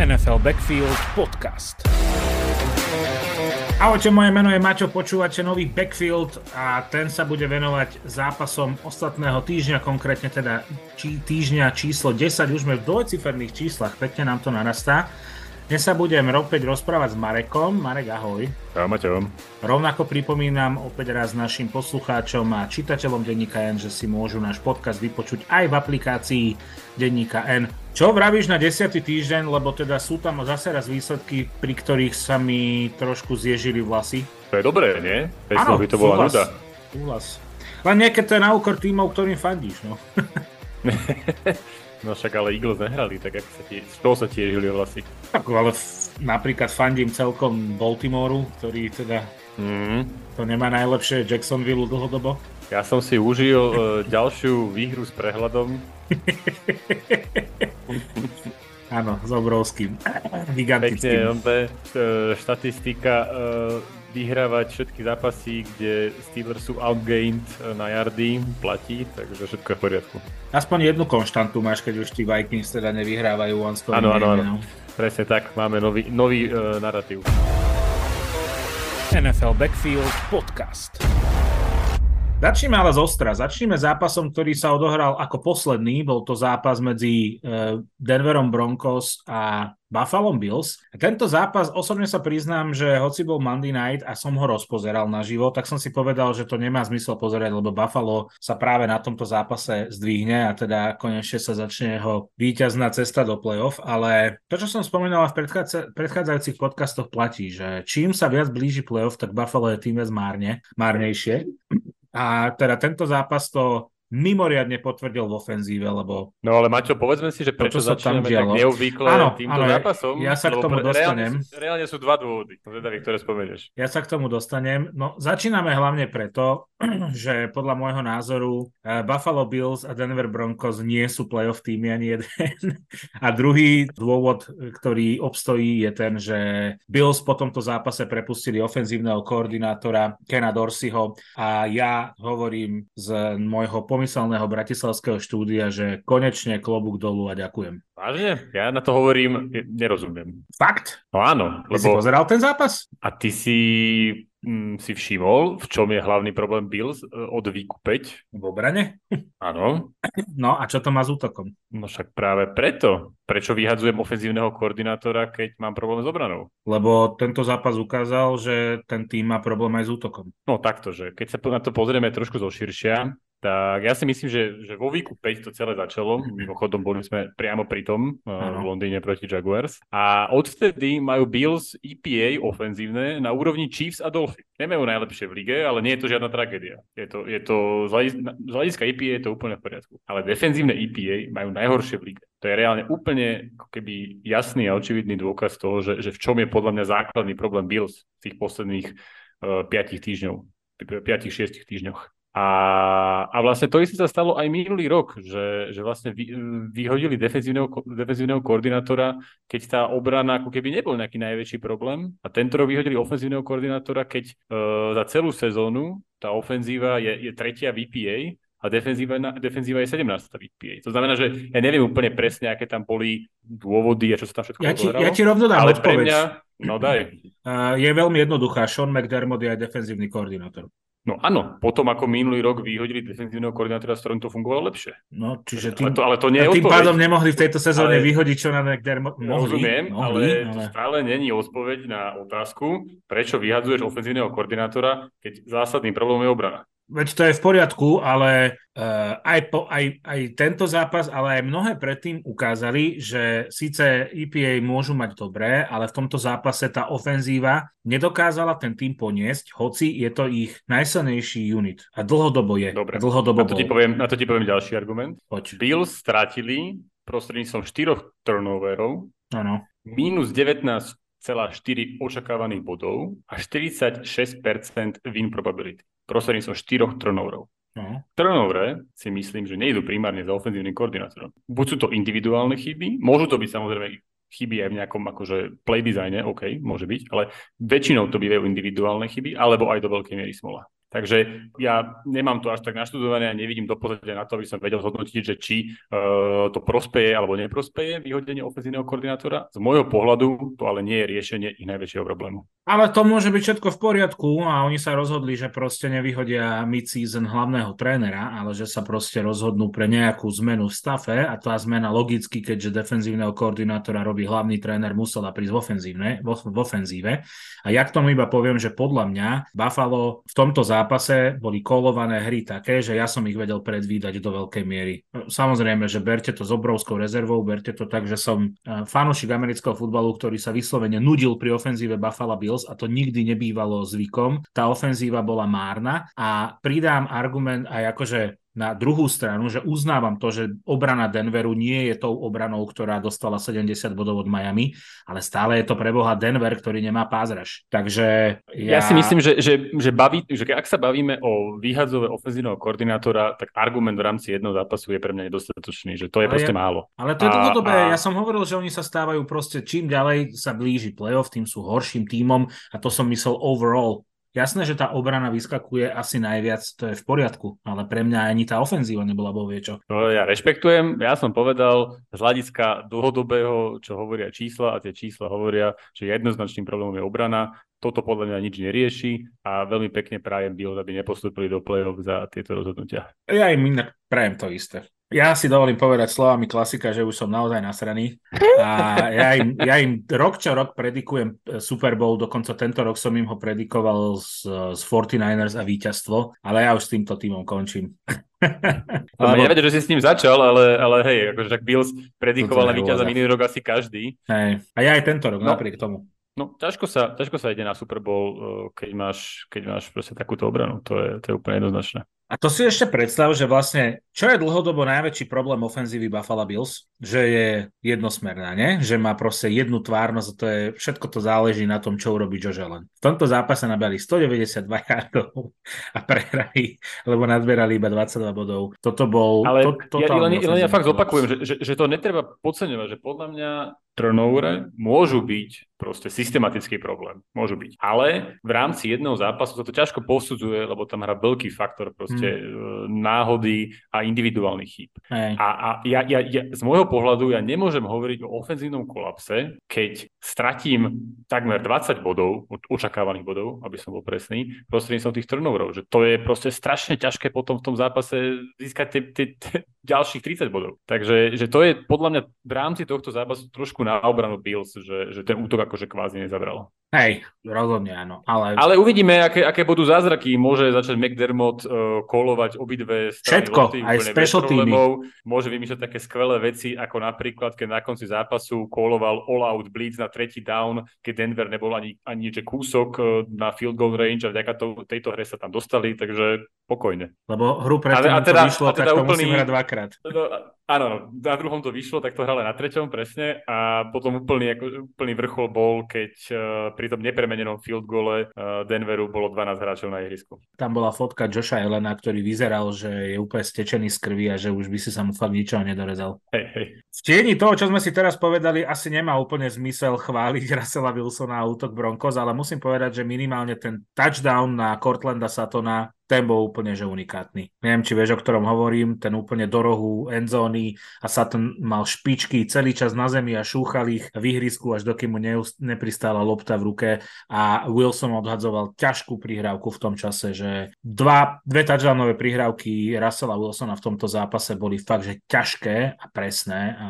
NFL Backfield Podcast. Ahojte, moje meno je Maťo, počúvate nový Backfield a ten sa bude venovať zápasom ostatného týždňa, konkrétne teda či, týždňa číslo 10, už sme v dvojciferných číslach, pekne nám to narastá. Dnes sa budem opäť rozprávať s Marekom. Marek, ahoj. Ahoj, Maťo. Rovnako pripomínam opäť raz našim poslucháčom a čitateľom Denníka N, že si môžu náš podcast vypočuť aj v aplikácii Denníka N. Čo vravíš na 10. týždeň, lebo teda sú tam zase raz výsledky, pri ktorých sa mi trošku zježili vlasy. To je dobré, nie? Bez Áno, by to bola nuda. Súhlas. Len niekedy to je na úkor tímov, ktorým fandíš, no. No však ale Eagles nehrali, tak ak sa tie, z toho sa tiež žili vlasy. Tak, ale f- napríklad fandím celkom Baltimoru, ktorý teda mm. to nemá najlepšie Jacksonville dlhodobo. Ja som si užil uh, ďalšiu výhru s prehľadom. Áno, s obrovským, gigantickým. Pekne, uh, štatistika uh, vyhrávať všetky zápasy, kde Steelers sú outgained e, na yardy, platí, takže všetko je v poriadku. Aspoň jednu konštantu máš, keď už tí Vikings teda nevyhrávajú one Áno, áno, áno. Presne tak, máme nový, nový uh, narratív. NFL Backfield Podcast. Začneme ale z ostra. Začneme zápasom, ktorý sa odohral ako posledný. Bol to zápas medzi uh, Denverom Broncos a Buffalo Bills. A tento zápas, osobne sa priznám, že hoci bol Monday Night a som ho rozpozeral naživo, tak som si povedal, že to nemá zmysel pozerať, lebo Buffalo sa práve na tomto zápase zdvihne a teda konečne sa začne jeho víťazná cesta do playoff, ale to, čo som spomínal v predchádzajúcich podcastoch platí, že čím sa viac blíži playoff, tak Buffalo je tým viac márne, márnejšie. A teda tento zápas to mimoriadne potvrdil v ofenzíve, lebo... No ale Maťo, povedzme si, že prečo to, začíname tak neobvykle áno, týmto áno, zápasom? Ja sa k tomu dostanem. Reálne, reálne sú dva dôvody, ktoré spomenieš. Ja sa k tomu dostanem. No začíname hlavne preto, že podľa môjho názoru eh, Buffalo Bills a Denver Broncos nie sú playoff týmy ani jeden. A druhý dôvod, ktorý obstojí, je ten, že Bills po tomto zápase prepustili ofenzívneho koordinátora Kena Dorseyho a ja hovorím z môjho pomyslu pomyselného bratislavského štúdia, že konečne klobúk dolu a ďakujem. Vážne? Ja na to hovorím, nerozumiem. Fakt? No áno. Lebo... Ty si pozeral ten zápas? A ty si mm, si všimol, v čom je hlavný problém Bills e, od výku 5? V obrane? Áno. No a čo to má s útokom? No však práve preto. Prečo vyhadzujem ofenzívneho koordinátora, keď mám problém s obranou? Lebo tento zápas ukázal, že ten tým má problém aj s útokom. No takto, že keď sa na to pozrieme trošku zo širšia, tak ja si myslím, že, že vo výku 5 to celé začalo. Mimochodom boli sme priamo pri tom uh, v Londýne proti Jaguars. A odvtedy majú Bills EPA ofenzívne na úrovni Chiefs a Dolphins. Nemajú najlepšie v lige, ale nie je to žiadna tragédia. Je to, je to z, hľadiska EPA je to úplne v poriadku. Ale defenzívne EPA majú najhoršie v lige. To je reálne úplne ako keby jasný a očividný dôkaz toho, že, že v čom je podľa mňa základný problém Bills v tých posledných uh, 5 týždňov, 5-6 týždňoch. A, a vlastne to isté sa stalo aj minulý rok, že, že vlastne vy, vyhodili defenzívneho, defenzívneho koordinátora, keď tá obrana ako keby nebol nejaký najväčší problém. A tento rok vyhodili ofenzívneho koordinátora, keď uh, za celú sezónu tá ofenzíva je, je tretia VPA a defenzíva, defenzíva je 17. VPA. To znamená, že ja neviem úplne presne, aké tam boli dôvody a čo sa tam všetko ja ti, ja ti rovno dám ale odpoveď. Pre mňa, no daj. Uh, je veľmi jednoduchá. Sean McDermott je aj defenzívny koordinátor. No áno, potom ako minulý rok vyhodili defenzívneho koordinátora, s ktorým to fungovalo lepšie. No, čiže tým, ale, to, ale to nie je tým pádom nemohli v tejto sezóne ale, vyhodiť čo na McDermott. Mohli, rozumiem, mohli, ale, ale stále není odpoveď na otázku, prečo vyhadzuješ ofenzívneho koordinátora, keď zásadný problém je obrana. Veď to je v poriadku, ale uh, aj, po, aj, aj tento zápas, ale aj mnohé predtým ukázali, že síce EPA môžu mať dobré, ale v tomto zápase tá ofenzíva nedokázala ten tým poniesť, hoci je to ich najsilnejší unit. A dlhodobo je. Dobre, dlhodobo na, to ti poviem, na to ti poviem ďalší argument. Poď. Bills stratili prostredníctvom štyroch turnoverov ano. minus 19,4 očakávaných bodov a 46% win probability prostredníctvom štyroch turnoverov. Uh-huh. Turnovere si myslím, že nejdu primárne za ofenzívnym koordinátorom. Buď sú to individuálne chyby, môžu to byť samozrejme chyby aj v nejakom akože play designe, OK, môže byť, ale väčšinou to bývajú individuálne chyby, alebo aj do veľkej miery smola. Takže ja nemám to až tak naštudované a nevidím do pozadia na to, aby som vedel zhodnotiť, že či uh, to prospeje alebo neprospeje vyhodenie ofenzívneho koordinátora. Z môjho pohľadu to ale nie je riešenie ich najväčšieho problému. Ale to môže byť všetko v poriadku a oni sa rozhodli, že proste nevyhodia mid-season hlavného trénera, ale že sa proste rozhodnú pre nejakú zmenu v stave a tá zmena logicky, keďže defenzívneho koordinátora robí hlavný tréner, musela prísť v, ofenzívne, v, v ofenzíve. A ja k tomu iba poviem, že podľa mňa Buffalo v tomto zápase boli kolované hry také, že ja som ich vedel predvídať do veľkej miery. Samozrejme, že berte to s obrovskou rezervou, berte to tak, že som eh, fanúšik amerického futbalu, ktorý sa vyslovene nudil pri ofenzíve Buffalo Bill Bills a to nikdy nebývalo zvykom. Tá ofenzíva bola márna a pridám argument aj akože na druhú stranu, že uznávam to, že obrana Denveru nie je tou obranou, ktorá dostala 70 bodov od Miami, ale stále je to pre Boha Denver, ktorý nemá pázraž. Takže ja... ja si myslím, že, že, že, baví, že ak sa bavíme o výhadzové ofenzívneho koordinátora, tak argument v rámci jedného zápasu je pre mňa nedostatočný, že to je ale proste je, málo. Ale to je dlhodobé. A... Ja som hovoril, že oni sa stávajú proste čím ďalej sa blíži playoff, tým sú horším tímom a to som myslel overall Jasné, že tá obrana vyskakuje asi najviac, to je v poriadku, ale pre mňa ani tá ofenzíva nebola bo čo. To ja rešpektujem, ja som povedal z hľadiska dlhodobého, čo hovoria čísla a tie čísla hovoria, že jednoznačným problémom je obrana, toto podľa mňa nič nerieši a veľmi pekne prajem Bills, aby nepostúpili do play-off za tieto rozhodnutia. Ja im inak prajem to isté. Ja si dovolím povedať slovami klasika, že už som naozaj nasraný. A ja im, ja im rok čo rok predikujem eh, Super Bowl, dokonca tento rok som im ho predikoval z, z 49ers a víťazstvo, ale ja už s týmto týmom končím. Lebo... Ja vedel, že si s ním začal, ale, ale hej, akože tak Bills predikoval na víťaza minulý rok asi každý. Hej. A ja aj tento rok, no. napriek tomu. No, ťažko sa, ťažko sa ide na Super Bowl, eh, keď máš, keď máš proste takúto obranu. To je, to je úplne jednoznačné. A to si ešte predstav, že vlastne, čo je dlhodobo najväčší problém ofenzívy Buffalo Bills? Že je jednosmerná, nie? Že má proste jednu tvárnosť a to je, všetko to záleží na tom, čo urobí Josh Allen. V tomto zápase nabali 192 yardov a prehrali, lebo nadberali iba 22 bodov. Toto bol... Ale to, ja, len, len ja fakt zopakujem, že, že, že to netreba podceňovať, že podľa mňa turnovere môžu byť proste systematický problém. Môžu byť. Ale v rámci jedného zápasu sa to ťažko posudzuje, lebo tam hrá veľký faktor proste hmm. náhody a individuálnych chýb. Hey. A, a ja, ja, ja, z môjho pohľadu ja nemôžem hovoriť o ofenzívnom kolapse, keď stratím takmer 20 bodov, od očakávaných bodov, aby som bol presný, prostredníctvom tých turnoverov. Že to je proste strašne ťažké potom v tom zápase získať tie, tie, tie ďalších 30 bodov. Takže že to je podľa mňa v rámci tohto zápasu trošku na obranu Bills, že, že ten útok akože kvázi nezabral. Hej, rozhodne áno. Ale, ale uvidíme, aké, aké budú zázraky. Môže začať McDermott uh, kolovať obidve strany Všetko, lopty, aj special Môže vymýšľať také skvelé veci, ako napríklad, keď na konci zápasu koloval all-out blitz na tretí down, keď Denver nebol ani, ani že kúsok uh, na field goal range a vďaka to, tejto hre sa tam dostali, takže pokojne. Lebo hru predtým, a, a teda, to vyšlo, a teda tak to úplný, musím hrať dvakrát. No, Áno, na druhom to vyšlo, tak to hrali na treťom presne a potom úplný, ako, úplný vrchol bol, keď uh, pri tom nepremenenom field gole uh, Denveru bolo 12 hráčov na ihrisku. Tam bola fotka Joša Elena, ktorý vyzeral, že je úplne stečený z krvi a že už by si sa mu fakt ničoho nedorezal. Hej, hej. V tieni toho, čo sme si teraz povedali, asi nemá úplne zmysel chváliť Russella Wilsona a útok Broncos, ale musím povedať, že minimálne ten touchdown na Cortlanda Satona ten bol úplne že unikátny. Neviem, či vieš, o ktorom hovorím, ten úplne do rohu endzóny a Sutton mal špičky celý čas na zemi a šúchal ich v ihrisku, až dokým mu neust- nepristála lopta v ruke a Wilson odhadzoval ťažkú prihrávku v tom čase, že dva, dve touchdownové prihrávky Russella Wilsona v tomto zápase boli fakt, že ťažké a presné a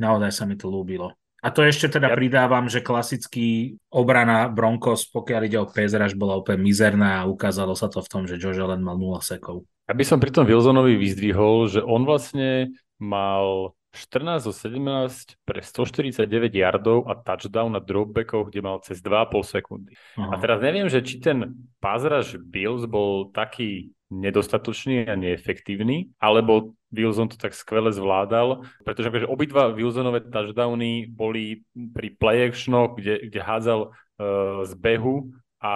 naozaj sa mi to ľúbilo. A to ešte teda ja... pridávam, že klasický obrana Broncos, pokiaľ ide o Pezraž, bola úplne mizerná a ukázalo sa to v tom, že Josh Allen mal 0 sekov. Ja by som pri tom Wilsonovi vyzdvihol, že on vlastne mal 14 zo 17 pre 149 yardov a touchdown na dropbackoch, kde mal cez 2,5 sekundy. Aha. A teraz neviem, že či ten pázraž Bills bol taký nedostatočný a neefektívny, alebo Wilson to tak skvele zvládal, pretože akože obidva Wilsonové touchdowny boli pri play kde, kde hádzal uh, z behu a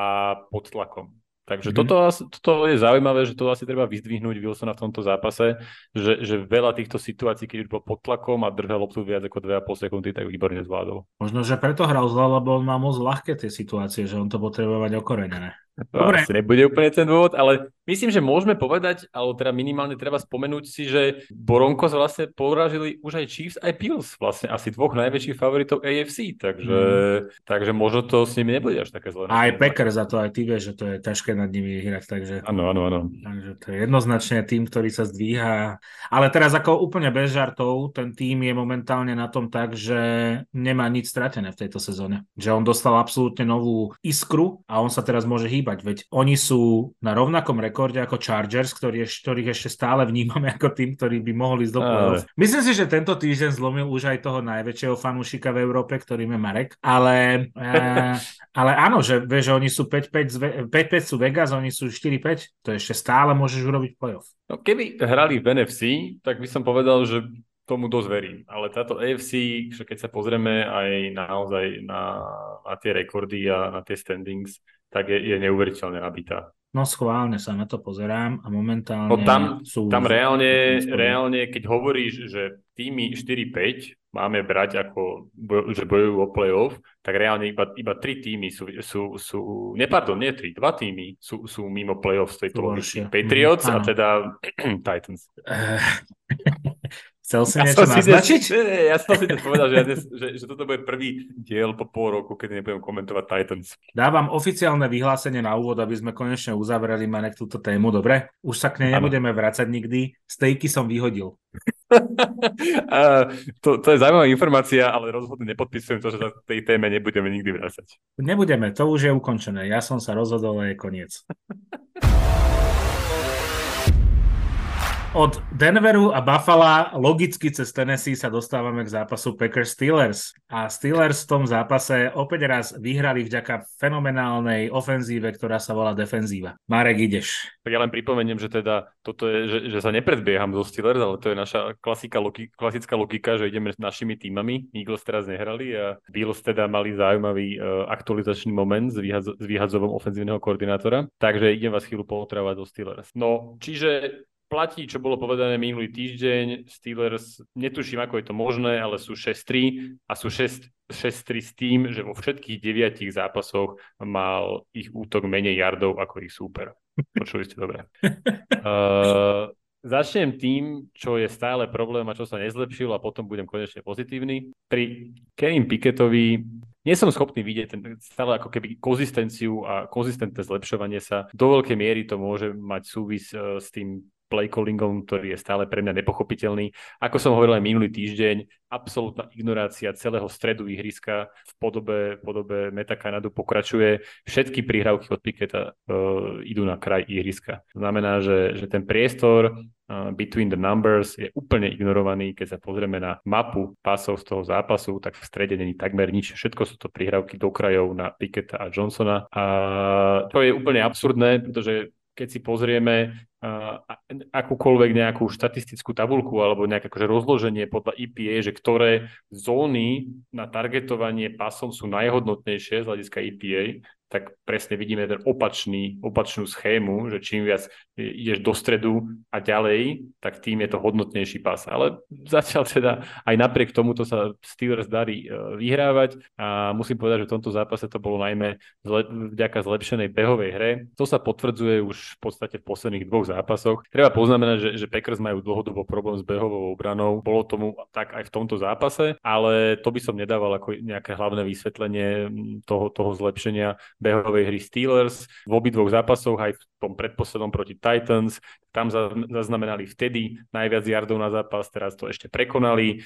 pod tlakom. Takže mm-hmm. toto, toto je zaujímavé, že to asi treba vyzdvihnúť Wilsona v tomto zápase, že, že veľa týchto situácií, keď už bol pod tlakom a držal loptu viac ako 2,5 sekundy, tak výborne zvládol. Možno, že preto hral zle, lebo on má moc ľahké tie situácie, že on to potrebuje mať okorenené. Dobre. Asi nebude úplne ten dôvod, ale myslím, že môžeme povedať, alebo teda minimálne treba spomenúť si, že Boronkos vlastne poražili už aj Chiefs, aj Bills, vlastne asi dvoch najväčších favoritov AFC, takže, mm. takže možno to s nimi nebude až také zlé. Aj Packers za to, aj ty vieš, že to je ťažké nad nimi hrať, takže... Áno, áno, áno. Takže to je jednoznačne tým, ktorý sa zdvíha. Ale teraz ako úplne bez žartov, ten tým je momentálne na tom tak, že nemá nič stratené v tejto sezóne. Že on dostal absolútne novú iskru a on sa teraz môže hýbať chýbať, veď oni sú na rovnakom rekorde ako Chargers, ktorý, ktorých ešte stále vnímame ako tým, ktorí by mohli ísť do play Myslím si, že tento týždeň zlomil už aj toho najväčšieho fanúšika v Európe, ktorým je Marek, ale, uh, ale áno, že, vieš, že oni sú 5-5, 5-5 sú Vegas, oni sú 4-5, to ešte stále môžeš urobiť playoff. No, keby hrali v NFC, tak by som povedal, že tomu dosť verím. Ale táto AFC, keď sa pozrieme aj naozaj na, na tie rekordy a na tie standings, tak je, je neuveriteľne nabitá. No schválne sa na to pozerám a momentálne no tam, sú... Tam reálne, reálne, keď hovoríš, že týmy 4-5 máme brať ako, že bojujú o playoff, tak reálne iba, iba tri týmy sú, sú, sú nie, pardon, nie tri, dva týmy sú, sú mimo playoff z tejto logiky. Patriots mm, a teda Titans. Chcel si ja niečo naznačiť? Si, ja som si to povedal, že, dnes, že, že toto bude prvý diel po pol roku, kedy nebudem komentovať Titans. Dávam oficiálne vyhlásenie na úvod, aby sme konečne uzavreli Manek túto tému, dobre? Už sa k nej nebudeme vrácať nikdy. Stejky som vyhodil. to, to je zaujímavá informácia, ale rozhodne nepodpisujem to, že sa tej téme nebudeme nikdy vrácať. Nebudeme, to už je ukončené. Ja som sa rozhodol a je koniec. Od Denveru a Buffalo logicky cez Tennessee sa dostávame k zápasu Packers Steelers. A Steelers v tom zápase opäť raz vyhrali vďaka fenomenálnej ofenzíve, ktorá sa volá defenzíva. Marek, ideš. Ja len pripomeniem, že teda toto je, že, že sa nepredbieham zo Steelers, ale to je naša klasika, logi, klasická logika, že ideme s našimi týmami. Eagles teraz nehrali a Bills teda mali zaujímavý uh, aktualizačný moment s, vyhaz, s vyhadzovom ofenzívneho koordinátora. Takže idem vás chvíľu potravať zo Steelers. No, čiže platí, čo bolo povedané minulý týždeň. Steelers, netuším, ako je to možné, ale sú 6-3 a sú 6, 6-3 s tým, že vo všetkých deviatich zápasoch mal ich útok menej yardov ako ich súper. Počuli ste dobre. Uh, začnem tým, čo je stále problém a čo sa nezlepšil a potom budem konečne pozitívny. Pri Kenny Picketovi nie som schopný vidieť ten stále ako keby konzistenciu a konzistentné zlepšovanie sa. Do veľkej miery to môže mať súvis uh, s tým play callingom, ktorý je stále pre mňa nepochopiteľný. Ako som hovoril aj minulý týždeň, absolútna ignorácia celého stredu ihriska v podobe, podobe Meta Kanadu pokračuje. Všetky prihrávky od Piketa uh, idú na kraj ihriska. Znamená, že, že ten priestor uh, between the numbers je úplne ignorovaný. Keď sa pozrieme na mapu pásov z toho zápasu, tak v strede není takmer nič. Všetko sú to prihrávky do krajov na Piketa a Johnsona. A to je úplne absurdné, pretože keď si pozrieme uh, akúkoľvek nejakú štatistickú tabulku alebo nejaké akože rozloženie podľa EPA, že ktoré zóny na targetovanie pasom sú najhodnotnejšie z hľadiska EPA, tak presne vidíme ten opačný, opačnú schému, že čím viac ideš do stredu a ďalej, tak tým je to hodnotnejší pas. Ale zatiaľ teda aj napriek tomuto sa Steelers darí e, vyhrávať a musím povedať, že v tomto zápase to bolo najmä zle, vďaka zlepšenej behovej hre. To sa potvrdzuje už v podstate v posledných dvoch zápasoch. Treba poznamenať, že, že Packers majú dlhodobo problém s behovou obranou. Bolo tomu tak aj v tomto zápase, ale to by som nedával ako nejaké hlavné vysvetlenie toho, toho zlepšenia behovej hry Steelers. V obidvoch zápasoch, aj v tom predposlednom proti Titans, tam zaznamenali vtedy najviac jardov na zápas, teraz to ešte prekonali,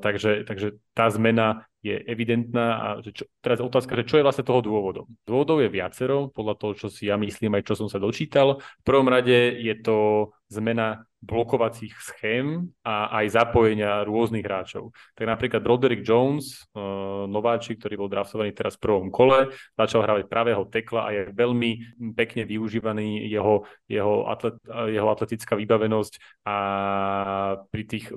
takže, takže tá zmena je evidentná a že čo, teraz otázka, že čo je vlastne toho dôvodom. Dôvodov je viacero, podľa toho, čo si ja myslím, aj čo som sa dočítal. V prvom rade je to zmena blokovacích schém a aj zapojenia rôznych hráčov. Tak napríklad Broderick Jones, uh, nováčik, ktorý bol draftovaný teraz v prvom kole, začal hrávať pravého tekla a je veľmi pekne využívaný jeho, jeho, atlet, jeho atletická vybavenosť a pri tých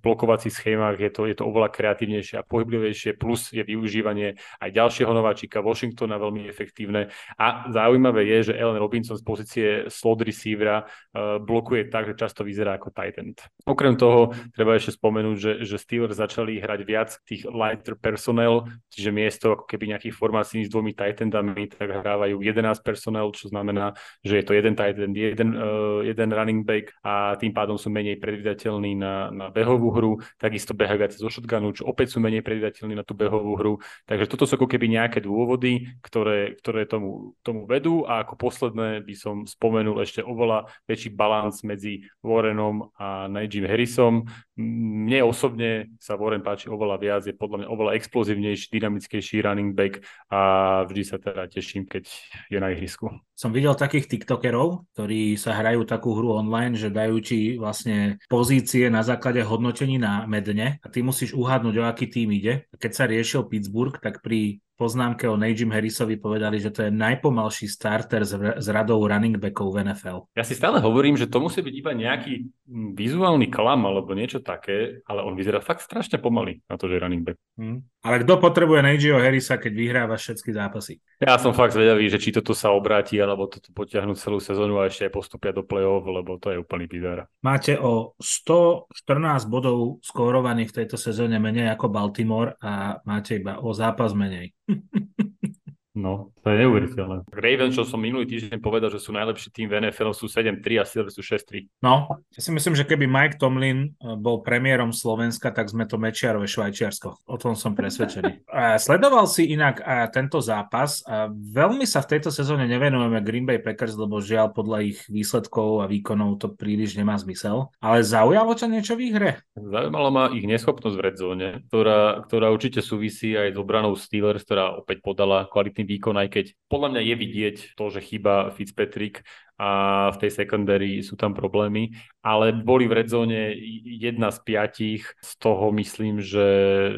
blokovacích schémach je to, je to oveľa kreatívnejšie a pohyblivejšie, plus je využívanie aj ďalšieho nováčika Washingtona veľmi efektívne. A zaujímavé je, že Ellen Robinson z pozície slot receivera uh, blokuje tak, že často vyzerá ako tight end. Okrem toho treba ešte spomenúť, že, že Steelers začali hrať viac tých lighter personnel, čiže miesto ako keby nejakých formácií s dvomi tight endami, tak hrávajú 11 personnel, čo znamená, že je to jeden tight end, jeden, uh, jeden running back a tým pádom sú menej predvydateľní na, na behovú hru, takisto behajú viac zo shotgunu, čo opäť sú menej predvydateľní na tú behovú hru. Takže toto sú ako keby nejaké dôvody, ktoré, ktoré tomu, tomu vedú a ako posledné by som spomenul ešte oveľa väčší balans medzi Warrenom a Najim Harrisom. Mne osobne sa Warren páči oveľa viac, je podľa mňa oveľa explozívnejší, dynamickejší running back a vždy sa teda teším, keď je na ihrisku. Som videl takých tiktokerov, ktorí sa hrajú takú hru online, že dajú ti vlastne pozície na základe hodnotení na medne a ty musíš uhádnuť, o aký tým ide. Keď sa riešil Pittsburgh, tak pri poznámke o Najim Harrisovi povedali, že to je najpomalší starter z, z radou running backov v NFL. Ja si stále hovorím, že to musí byť iba nejaký vizuálny klam alebo niečo také, ale on vyzerá fakt strašne pomaly na to, že running back. Hmm. Ale kto potrebuje Najiho Harrisa, keď vyhráva všetky zápasy? Ja som fakt zvedavý, že či toto sa obráti, alebo toto potiahnu celú sezónu a ešte aj postupia do play-off, lebo to je úplný bizar. Máte o 114 bodov skórovaných v tejto sezóne menej ako Baltimore a máte iba o zápas menej. No, to je neuveriteľné. Ravens, čo som minulý týždeň povedal, že sú najlepší tým v NFL, sú 7-3 a Steelers sú 6-3. No, ja si myslím, že keby Mike Tomlin eh, bol premiérom Slovenska, tak sme to Mečiarové Švajčiarsko. O tom som presvedčený. A sledoval si inak a eh, tento zápas. A veľmi sa v tejto sezóne nevenujeme Green Bay Packers, lebo žiaľ podľa ich výsledkov a výkonov to príliš nemá zmysel. Ale zaujalo ťa niečo v hre? Zaujímalo ma ich neschopnosť v redzone, ktorá, ktorá určite súvisí aj s obranou Steelers, ktorá opäť podala kvalitný výkon, aj keď podľa mňa je vidieť to, že chýba Fitzpatrick a v tej secondary sú tam problémy, ale boli v redzone jedna z piatich, z toho myslím, že,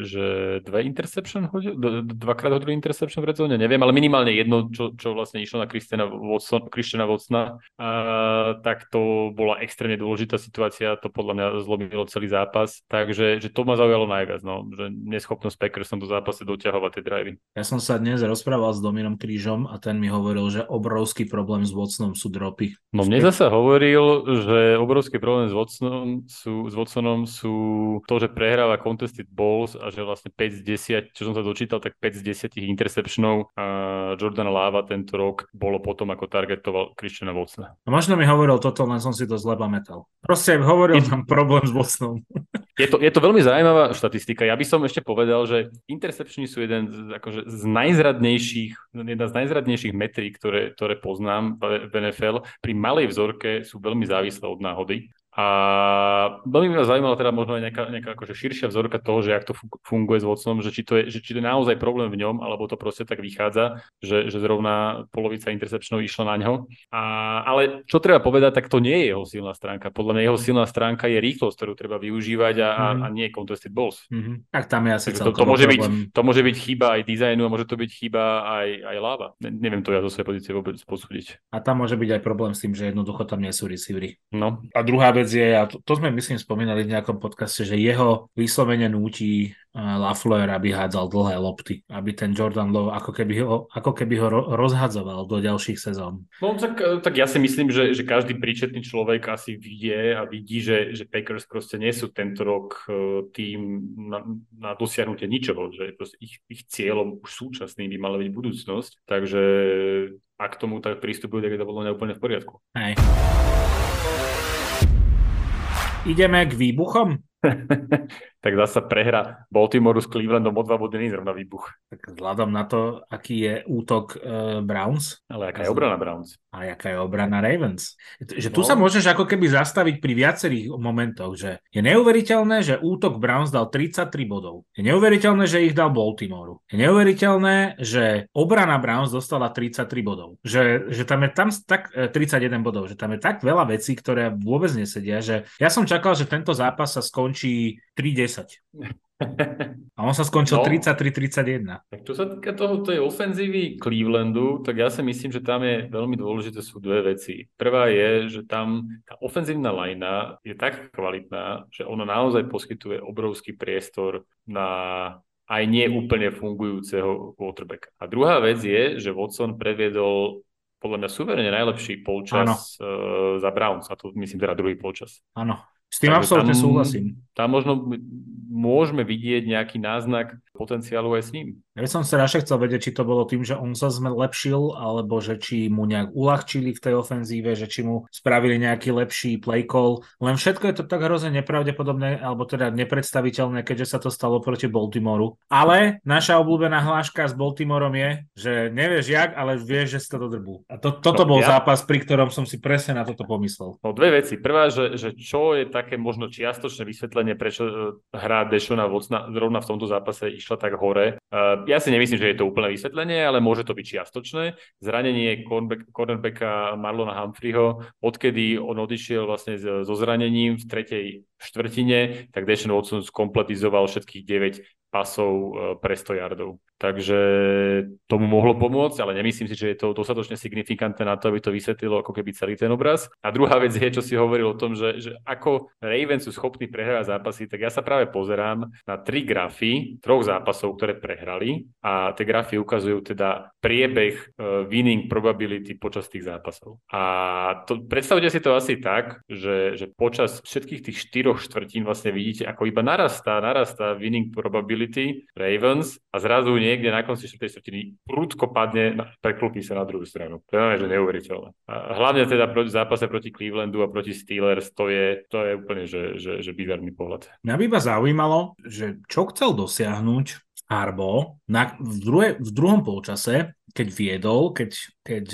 že dve interception hodil, dvakrát hodili interception v redzone, neviem, ale minimálne jedno, čo, čo vlastne išlo na Christiana Watson, Christiana Watsona, a, tak to bola extrémne dôležitá situácia, to podľa mňa zlomilo celý zápas, takže že to ma zaujalo najviac, no, že neschopnosť Packers do zápase doťahovať tie drivey. Ja som sa dnes rozprával s Dominom Krížom a ten mi hovoril, že obrovský problém s Watsonom sú dro Európy. No mne zase hovoril, že obrovský problém s Watsonom sú, s Watsonom sú to, že prehráva contested balls a že vlastne 5 z 10, čo som sa dočítal, tak 5 z 10 interceptionov a Jordan Lava tento rok bolo potom, ako targetoval Christiana Watsona. No možno mi hovoril toto, len som si to zle pamätal. Proste hovoril tam problém s Watsonom. Je to, je to veľmi zaujímavá štatistika. Ja by som ešte povedal, že interceptiony sú jeden z, akože, z najzradnejších, jedna z najzradnejších metrík, ktoré, ktoré poznám v NFL pri malej vzorke sú veľmi závislé od náhody. A veľmi ma zaujímala teda možno aj nejaká, nejaká akože širšia vzorka toho, že ako to funguje s Watsonom, že či to, je, že či to je naozaj problém v ňom, alebo to proste tak vychádza, že, že zrovna polovica interceptionov išla na ňo. A, ale čo treba povedať, tak to nie je jeho silná stránka. Podľa mňa jeho silná stránka je rýchlosť, ktorú treba využívať a, mm-hmm. a nie contested balls. Mm-hmm. Tak tam je asi to, to, môže byť, to môže byť chyba aj dizajnu a môže to byť chyba aj, aj láva. Ne, neviem to ja zo svojej pozície vôbec posúdiť. A tam môže byť aj problém s tým, že jednoducho tam nie sú receivery. No. A druhá vec je, a to, to sme myslím spomínali v nejakom podcaste, že jeho vyslovene núti Lafleur, aby hádzal dlhé lopty, aby ten Jordan Lowe ako keby ho, ako keby ho rozhadzoval do ďalších sezón. No tak, tak ja si myslím, že, že každý príčetný človek asi vie a vidí, že, že Packers proste nie sú tento rok e, tým na, na dosiahnutie ničoho, že ich, ich cieľom už súčasným by mala byť budúcnosť, takže ak tomu tak prístupujú, tak je to podľa úplne v poriadku. Hej. Ideme k výbuchom? tak zasa prehra Baltimoreu s Clevelandom o dva body nie zrovna výbuch. Tak vzhľadom na to, aký je útok uh, Browns. Ale aká je obrana Browns. A aká je obrana Ravens. Že tu no. sa môžeš ako keby zastaviť pri viacerých momentoch, že je neuveriteľné, že útok Browns dal 33 bodov. Je neuveriteľné, že ich dal Baltimoreu. Je neuveriteľné, že obrana Browns dostala 33 bodov. Že, že tam je tam tak, 31 e, bodov, že tam je tak veľa vecí, ktoré vôbec nesedia, že ja som čakal, že tento zápas sa skončí 3-10. A on sa skončil no, 33-31. Tak čo sa týka toho, tej ofenzívy Clevelandu, tak ja si myslím, že tam je veľmi dôležité sú dve veci. Prvá je, že tam tá ofenzívna lajna je tak kvalitná, že ona naozaj poskytuje obrovský priestor na aj nie úplne fungujúceho quarterbacka. A druhá vec je, že Watson previedol podľa mňa suverene najlepší polčas uh, za Browns, a to myslím teda druhý polčas. Áno, s tým Takže absolútne tam, súhlasím. Tam možno môžeme vidieť nejaký náznak potenciálu aj s ním. Ja by som sa radšej chcel vedieť, či to bolo tým, že on sa zlepšil, alebo že či mu nejak uľahčili v tej ofenzíve, že či mu spravili nejaký lepší play call. Len všetko je to tak hrozne nepravdepodobné, alebo teda nepredstaviteľné, keďže sa to stalo proti Baltimoru. Ale naša obľúbená hláška s Baltimorom je, že nevieš jak, ale vieš, že si to dodrbú. A to, toto no, bol ja... zápas, pri ktorom som si presne na toto pomyslel. No dve veci. Prvá, že, že čo je také možno čiastočné vysvetlenie, prečo e, hrá Dešona Vocna zrovna v tomto zápase išla tak hore. Uh, ja si nemyslím, že je to úplné vysvetlenie, ale môže to byť čiastočné. Zranenie cornerbacka Marlona Humphreyho, odkedy on odišiel vlastne so zranením v tretej štvrtine, tak Deshaun Watson skompletizoval všetkých 9 pasov e, pre 100 yardov. Takže tomu mohlo pomôcť, ale nemyslím si, že je to dostatočne signifikantné na to, aby to vysvetlilo ako keby celý ten obraz. A druhá vec je, čo si hovoril o tom, že, že ako Ravens sú schopní prehrať zápasy, tak ja sa práve pozerám na tri grafy troch zápasov, ktoré prehrali a tie grafy ukazujú teda priebeh uh, winning probability počas tých zápasov. A to, predstavte si to asi tak, že, že počas všetkých tých štyroch štvrtín vlastne vidíte, ako iba narastá, narastá winning probability Ravens a zrazu nie niekde na konci 4. štvrtiny prúdko padne, preklopí sa na druhú stranu. To je že neuveriteľné. A hlavne teda proti zápase proti Clevelandu a proti Steelers, to je, to je úplne že, že, že bizarný pohľad. Mňa by ma zaujímalo, že čo chcel dosiahnuť Arbo na, v, druhé, v druhom polčase, keď viedol, keď, keď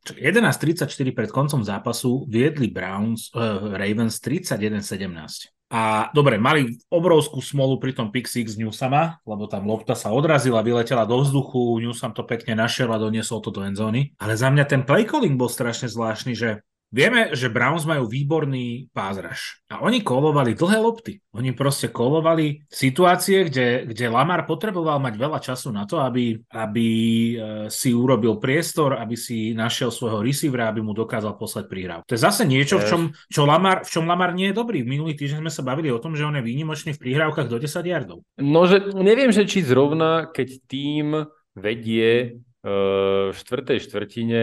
11.34 pred koncom zápasu viedli Browns, uh, Ravens 31-17. A dobre, mali obrovskú smolu pri tom pick Newsama, lebo tam lopta sa odrazila, vyletela do vzduchu, Newsam to pekne našiel a doniesol to do endzóny. Ale za mňa ten play calling bol strašne zvláštny, že Vieme, že Browns majú výborný pázraž a oni kolovali dlhé lopty. Oni proste kolovali situácie, kde, kde Lamar potreboval mať veľa času na to, aby, aby e, si urobil priestor, aby si našiel svojho receivera, aby mu dokázal poslať príhrav. To je zase niečo, v čom, čo Lamar, v čom Lamar nie je dobrý. Minulý týždeň sme sa bavili o tom, že on je výnimočný v príhrávkach do 10 yardov. No, že neviem, že či zrovna, keď tým vedie v štvrtej štvrtine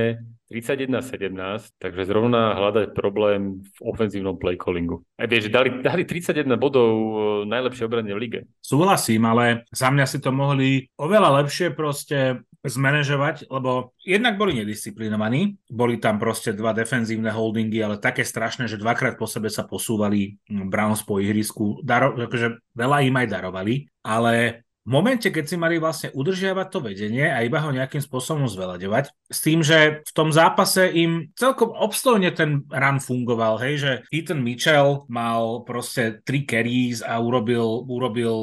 31-17, takže zrovna hľadať problém v ofenzívnom play callingu. Aj vieš, dali, dali 31 bodov najlepšie obrane v lige. Súhlasím, ale za mňa si to mohli oveľa lepšie proste zmanéžovať, lebo jednak boli nedisciplinovaní, boli tam proste dva defenzívne holdingy, ale také strašné, že dvakrát po sebe sa posúvali Browns po ihrisku, daro, akože veľa im aj darovali, ale v momente, keď si mali vlastne udržiavať to vedenie a iba ho nejakým spôsobom zvelaďovať, s tým, že v tom zápase im celkom obstojne ten run fungoval, hej, že Ethan Mitchell mal proste 3 carries a urobil, urobil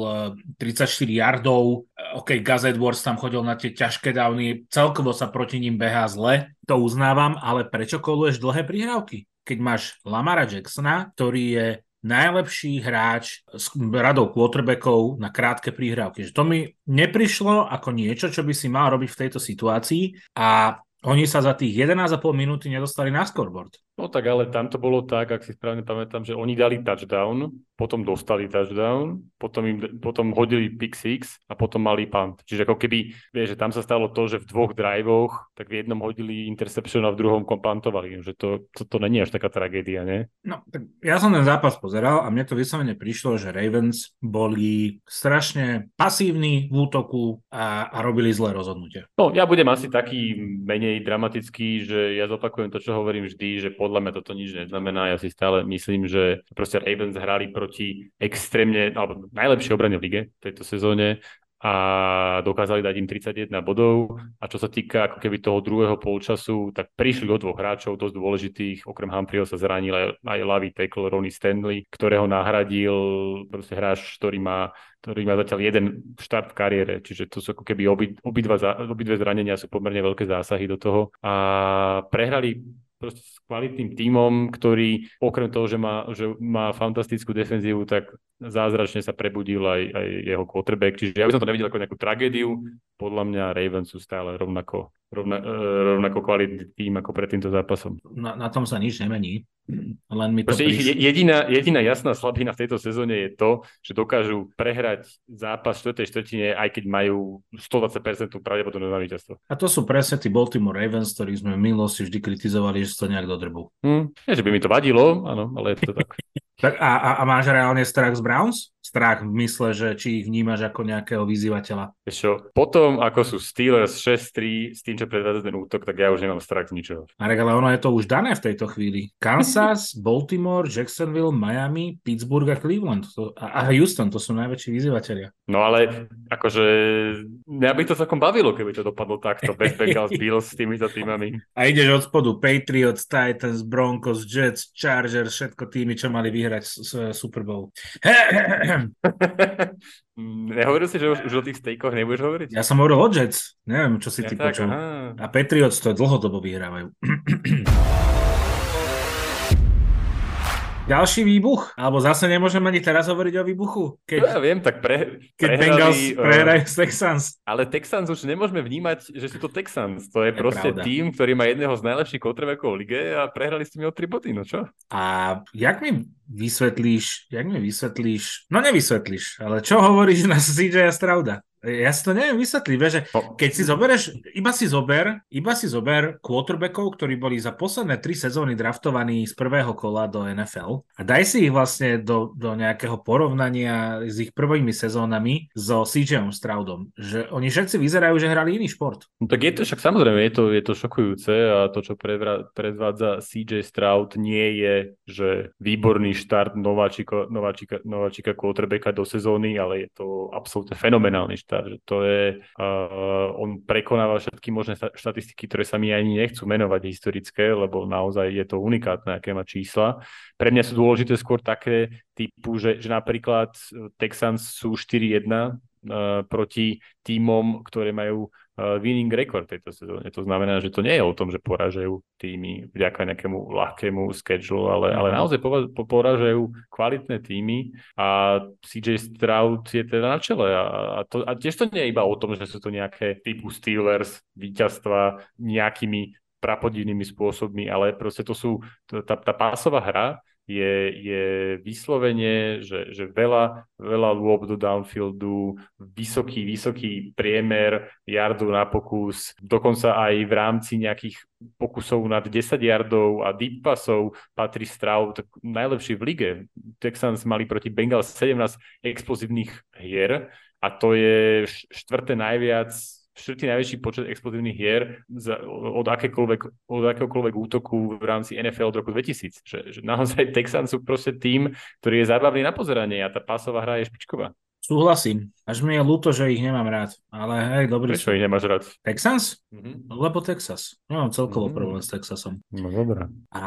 34 eh, yardov, eh, OK, Gus Edwards tam chodil na tie ťažké dávny, celkovo sa proti ním behá zle, to uznávam, ale prečo koluješ dlhé prihrávky? Keď máš Lamara Jacksona, ktorý je najlepší hráč s radou quarterbackov na krátke príhrávky. Že to mi neprišlo ako niečo, čo by si mal robiť v tejto situácii a oni sa za tých 11,5 minúty nedostali na scoreboard. No tak ale tam to bolo tak, ak si správne pamätám, že oni dali touchdown, potom dostali touchdown, potom, im, potom hodili pick six a potom mali punt. Čiže ako keby, vieš, že tam sa stalo to, že v dvoch drivoch, tak v jednom hodili interception a v druhom kompantovali. Že to, to, to není až taká tragédia, nie? No, tak ja som ten zápas pozeral a mne to vyslovene prišlo, že Ravens boli strašne pasívni v útoku a, a robili zlé rozhodnutie. No, ja budem asi taký menej dramatický, že ja zopakujem to, čo hovorím vždy, že podľa mňa toto nič neznamená. Ja si stále myslím, že proste Ravens hrali proti extrémne, alebo najlepšie obrane v lige v tejto sezóne a dokázali dať im 31 bodov. A čo sa týka ako keby toho druhého polčasu, tak prišli o dvoch hráčov dosť dôležitých. Okrem Humphreyo sa zranil aj, aj Lavy tackle Ronnie Stanley, ktorého nahradil proste hráč, ktorý má ktorý má zatiaľ jeden štart v kariére, čiže to sú ako keby obi, obidve zranenia sú pomerne veľké zásahy do toho a prehrali proste s kvalitným tímom, ktorý okrem toho, že má, že má fantastickú defenzívu, tak zázračne sa prebudil aj, aj jeho quarterback. Čiže ja by som to nevidel ako nejakú tragédiu. Podľa mňa Ravens sú stále rovnako, rovna, e, rovnako kvalitný tým ako pred týmto zápasom. Na, na tom sa nič nemení. Len mi to ich jediná, jediná jasná slabina v tejto sezóne je to, že dokážu prehrať zápas v 4. štvrtine, aj keď majú 120% pravdepodobné na víťazstvo. A to sú presne tí Baltimore Ravens, ktorých sme v minulosti vždy kritizovali, že to nejak dodrbú. Hm, nie, že by mi to vadilo, áno, ale je to tak. tak a, a, a máš reálne strach z Browns? Strach v mysle, že či ich vnímaš ako nejakého vyzývateľa? Čo, potom, ako sú Steelers 6-3 s tým, čo predvádza ten útok, tak ja už nemám strach z ničoho. Marek, ale ono je to už dané v tejto chvíli. Kansas, Baltimore, Jacksonville, Miami, Pittsburgh a Cleveland. To, a, Houston, to sú najväčší vyzývateľia. No ale akože mňa by to celkom bavilo, keby to dopadlo takto, bez Bengals, Bills s týmito týmami. A ideš od spodu Patriots, Titans, Broncos, Jets, Chargers, všetko týmy, čo mali vyhrať Super Bowl. Nehovoril si, že už, už o tých stejkoch nebudeš hovoriť? Ja som hovoril o Jets. Neviem, čo si ja ty tak, počul. Aha. A Patriots to dlhodobo vyhrávajú. Ďalší výbuch? Alebo zase nemôžeme ani teraz hovoriť o výbuchu? Keď, ja viem, tak pre, keď prehrali, Bengals eh, prehrajú s Texans. Ale Texans už nemôžeme vnímať, že sú to Texans. To je, je proste pravda. tým, ktorý má jedného z najlepších quarterbackov v lige a prehrali s tými o tri body, no čo? A jak mi vysvetlíš, jak mi vysvetlíš, no nevysvetlíš, ale čo hovoríš na CJ Strauda? Ja si to neviem vysvetliť, že keď si zoberieš, iba si zober, iba si zober quarterbackov, ktorí boli za posledné tri sezóny draftovaní z prvého kola do NFL a daj si ich vlastne do, do nejakého porovnania s ich prvými sezónami so CJ Stroudom, že oni všetci vyzerajú, že hrali iný šport. No tak je to však samozrejme, je to, je to šokujúce a to, čo predvra, predvádza CJ Stroud nie je, že výborný štart nováčika, nováčika, nováčika quarterbacka do sezóny, ale je to absolútne fenomenálny štart že to je, uh, on prekonáva všetky možné štatistiky, ktoré sa mi ani nechcú menovať historické, lebo naozaj je to unikátne, aké má čísla. Pre mňa sú dôležité skôr také typu, že, že napríklad Texans sú 4-1 uh, proti týmom, ktoré majú Eh, winning record tejto sezóne. To znamená, že to nie je o tom, že poražajú týmy vďaka nejakému ľahkému schedule, ale, ale mhm. naozaj poražajú kvalitné týmy a CJ Stroud je teda na čele. A, a, to, a tiež to nie je iba o tom, že sú to nejaké typu Steelers, víťazstva nejakými prapodivnými spôsobmi, ale proste to sú, tá, tá pásová hra je, je vyslovene, že, že veľa, veľa lôb do downfieldu, vysoký, vysoký priemer jardu na pokus, dokonca aj v rámci nejakých pokusov nad 10 yardov a deep passov patrí Stroud najlepší v lige. Texans mali proti Bengals 17 explozívnych hier a to je štvrté najviac štvrtý najväčší počet explozívnych hier za, od, akékoľvek, od akéhokoľvek útoku v rámci NFL od roku 2000. Že, že naozaj Texans sú proste tým, ktorý je zábavný na pozeranie a tá pásová hra je špičková. Súhlasím. Až mi je ľúto, že ich nemám rád. Ale hej, dobrý. Prečo ich nemáš rád? Texans? Mm-hmm. Lebo Texas. Nemám celkovo mm-hmm. problém s Texasom. No dobré. A,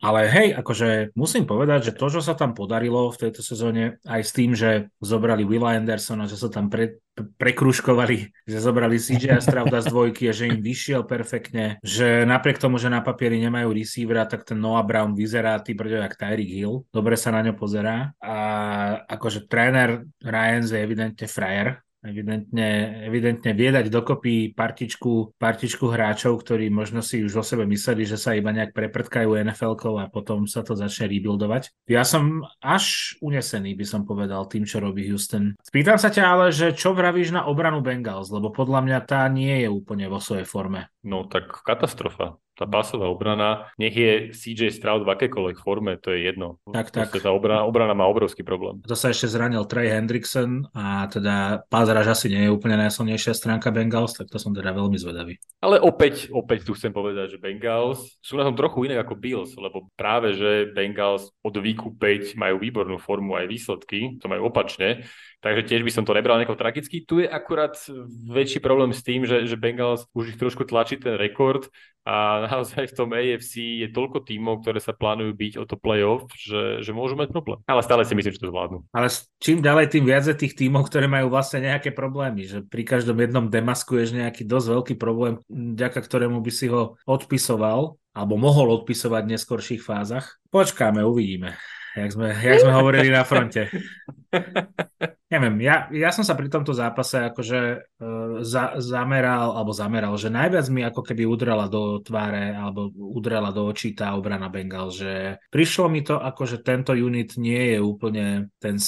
ale hej, akože musím povedať, že to, čo sa tam podarilo v tejto sezóne, aj s tým, že zobrali Willa Andersona, že sa tam pre, prekruškovali, že zobrali CJ Strauda z dvojky a že im vyšiel perfektne, že napriek tomu, že na papieri nemajú receivera, tak ten Noah Brown vyzerá ty brďo jak Tyreek Hill. Dobre sa na ňo pozerá. A akože tréner Ryans je evidentne frajer, evidentne, evidentne viedať dokopy partičku, partičku hráčov, ktorí možno si už o sebe mysleli, že sa iba nejak preprtkajú nfl a potom sa to začne rebuildovať. Ja som až unesený, by som povedal, tým, čo robí Houston. Spýtam sa ťa ale, že čo vravíš na obranu Bengals, lebo podľa mňa tá nie je úplne vo svojej forme. No tak katastrofa tá pásová obrana, nech je CJ Stroud v akékoľvek forme, to je jedno. Tak, tak. Tá obrana, obrana má obrovský problém. To sa ešte zranil Trey Hendrickson a teda pázraž asi nie je úplne najsilnejšia stránka Bengals, tak to som teda veľmi zvedavý. Ale opäť, opäť tu chcem povedať, že Bengals sú na tom trochu inak ako Bills, lebo práve, že Bengals od výku 5 majú výbornú formu aj výsledky, to majú opačne, takže tiež by som to nebral nejako tragicky. Tu je akurát väčší problém s tým, že, že Bengals už ich trošku tlačí ten rekord a naozaj v tom AFC je toľko tímov, ktoré sa plánujú byť o to playoff, že, že môžu mať problém. Ale stále si myslím, že to zvládnu. Ale čím ďalej, tým viac je tých tímov, ktoré majú vlastne nejaké problémy, že pri každom jednom demaskuješ nejaký dosť veľký problém, vďaka ktorému by si ho odpisoval, alebo mohol odpisovať v neskorších fázach. Počkáme, uvidíme, jak sme, jak sme hovorili na fronte. neviem, ja, ja som sa pri tomto zápase akože uh, za, zameral, alebo zameral, že najviac mi ako keby udrela do tváre, alebo udrela do očí tá obrana Bengal, že prišlo mi to ako, že tento unit nie je úplne ten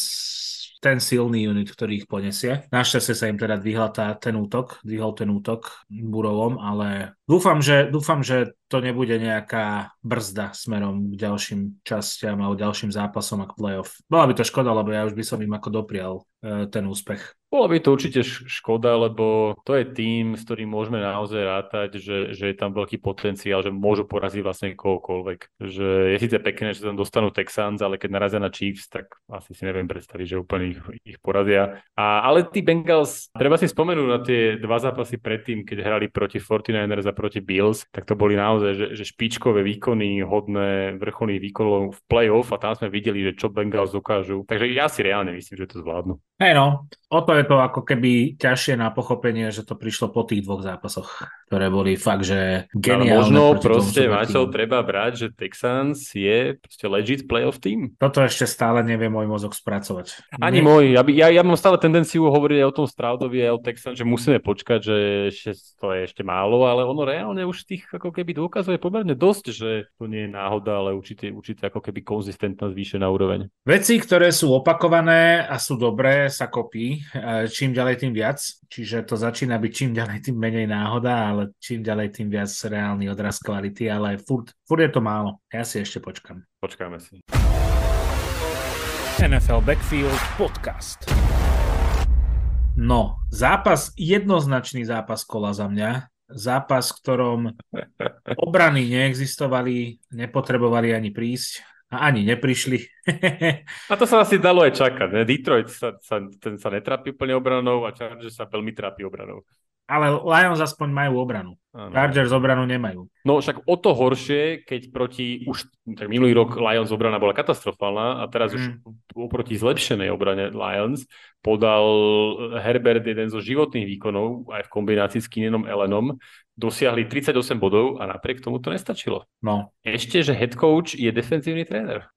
ten silný unit, ktorý ich poniesie. Našťastie sa im teda dvihla tá, ten útok, dvihol ten útok Burovom, ale dúfam, že, dúfam, že to nebude nejaká brzda smerom k ďalším častiam alebo ďalším zápasom a k playoff. Bola by to škoda, lebo ja už by som im ako doprial e, ten úspech. Bola by to určite škoda, lebo to je tým, s ktorým môžeme naozaj rátať, že, že je tam veľký potenciál, že môžu poraziť vlastne kohokoľvek. Že je síce pekné, že tam dostanú Texans, ale keď narazia na Chiefs, tak asi si neviem predstaviť, že úplne ich, ich porazia. A, ale tí Bengals, treba si spomenúť na tie dva zápasy predtým, keď hrali proti 49ers a proti Bills, tak to boli naozaj že, že špičkové výkony, hodné vrcholných výkonov v playoff a tam sme videli, že čo Bengals dokážu. Takže ja si reálne myslím, že to zvládnu. Hej no, o to to ako keby ťažšie na pochopenie, že to prišlo po tých dvoch zápasoch, ktoré boli fakt, že geniálne. možno proste, Maťo, treba brať, že Texans je proste legit playoff team. Toto ešte stále nevie môj mozog spracovať. Ani Nie. môj. Ja, by, ja, ja mám stále tendenciu hovoriť aj o tom Stroudovi a o Texans, že musíme počkať, že ešte to je ešte málo, ale ono reálne už tých ako keby dôkazuje pomerne dosť, že to nie je náhoda, ale určite, určite ako keby konzistentná zvýšená úroveň. Veci, ktoré sú opakované a sú dobré, sa kopí, čím ďalej tým viac, čiže to začína byť čím ďalej tým menej náhoda, ale čím ďalej tým viac reálny odraz kvality, ale furt, furt je to málo. Ja si ešte počkam. Počkáme si. NFL Backfield Podcast. No, zápas, jednoznačný zápas kola za mňa. Zápas, v ktorom obrany neexistovali, nepotrebovali ani prísť a ani neprišli. a to sa asi dalo aj čakať. Ne? Detroit sa, sa, ten sa netrápi úplne obranou a Chargers sa veľmi trápi obranou. Ale Lions aspoň majú obranu. Ano. Chargers obranu nemajú. No však o to horšie, keď proti už tak minulý rok Lions obrana bola katastrofálna a teraz mm. už oproti zlepšenej obrane Lions podal Herbert jeden zo životných výkonov aj v kombinácii s Kinenom Ellenom dosiahli 38 bodov a napriek tomu to nestačilo. No. Ešte, že head coach je defenzívny tréner.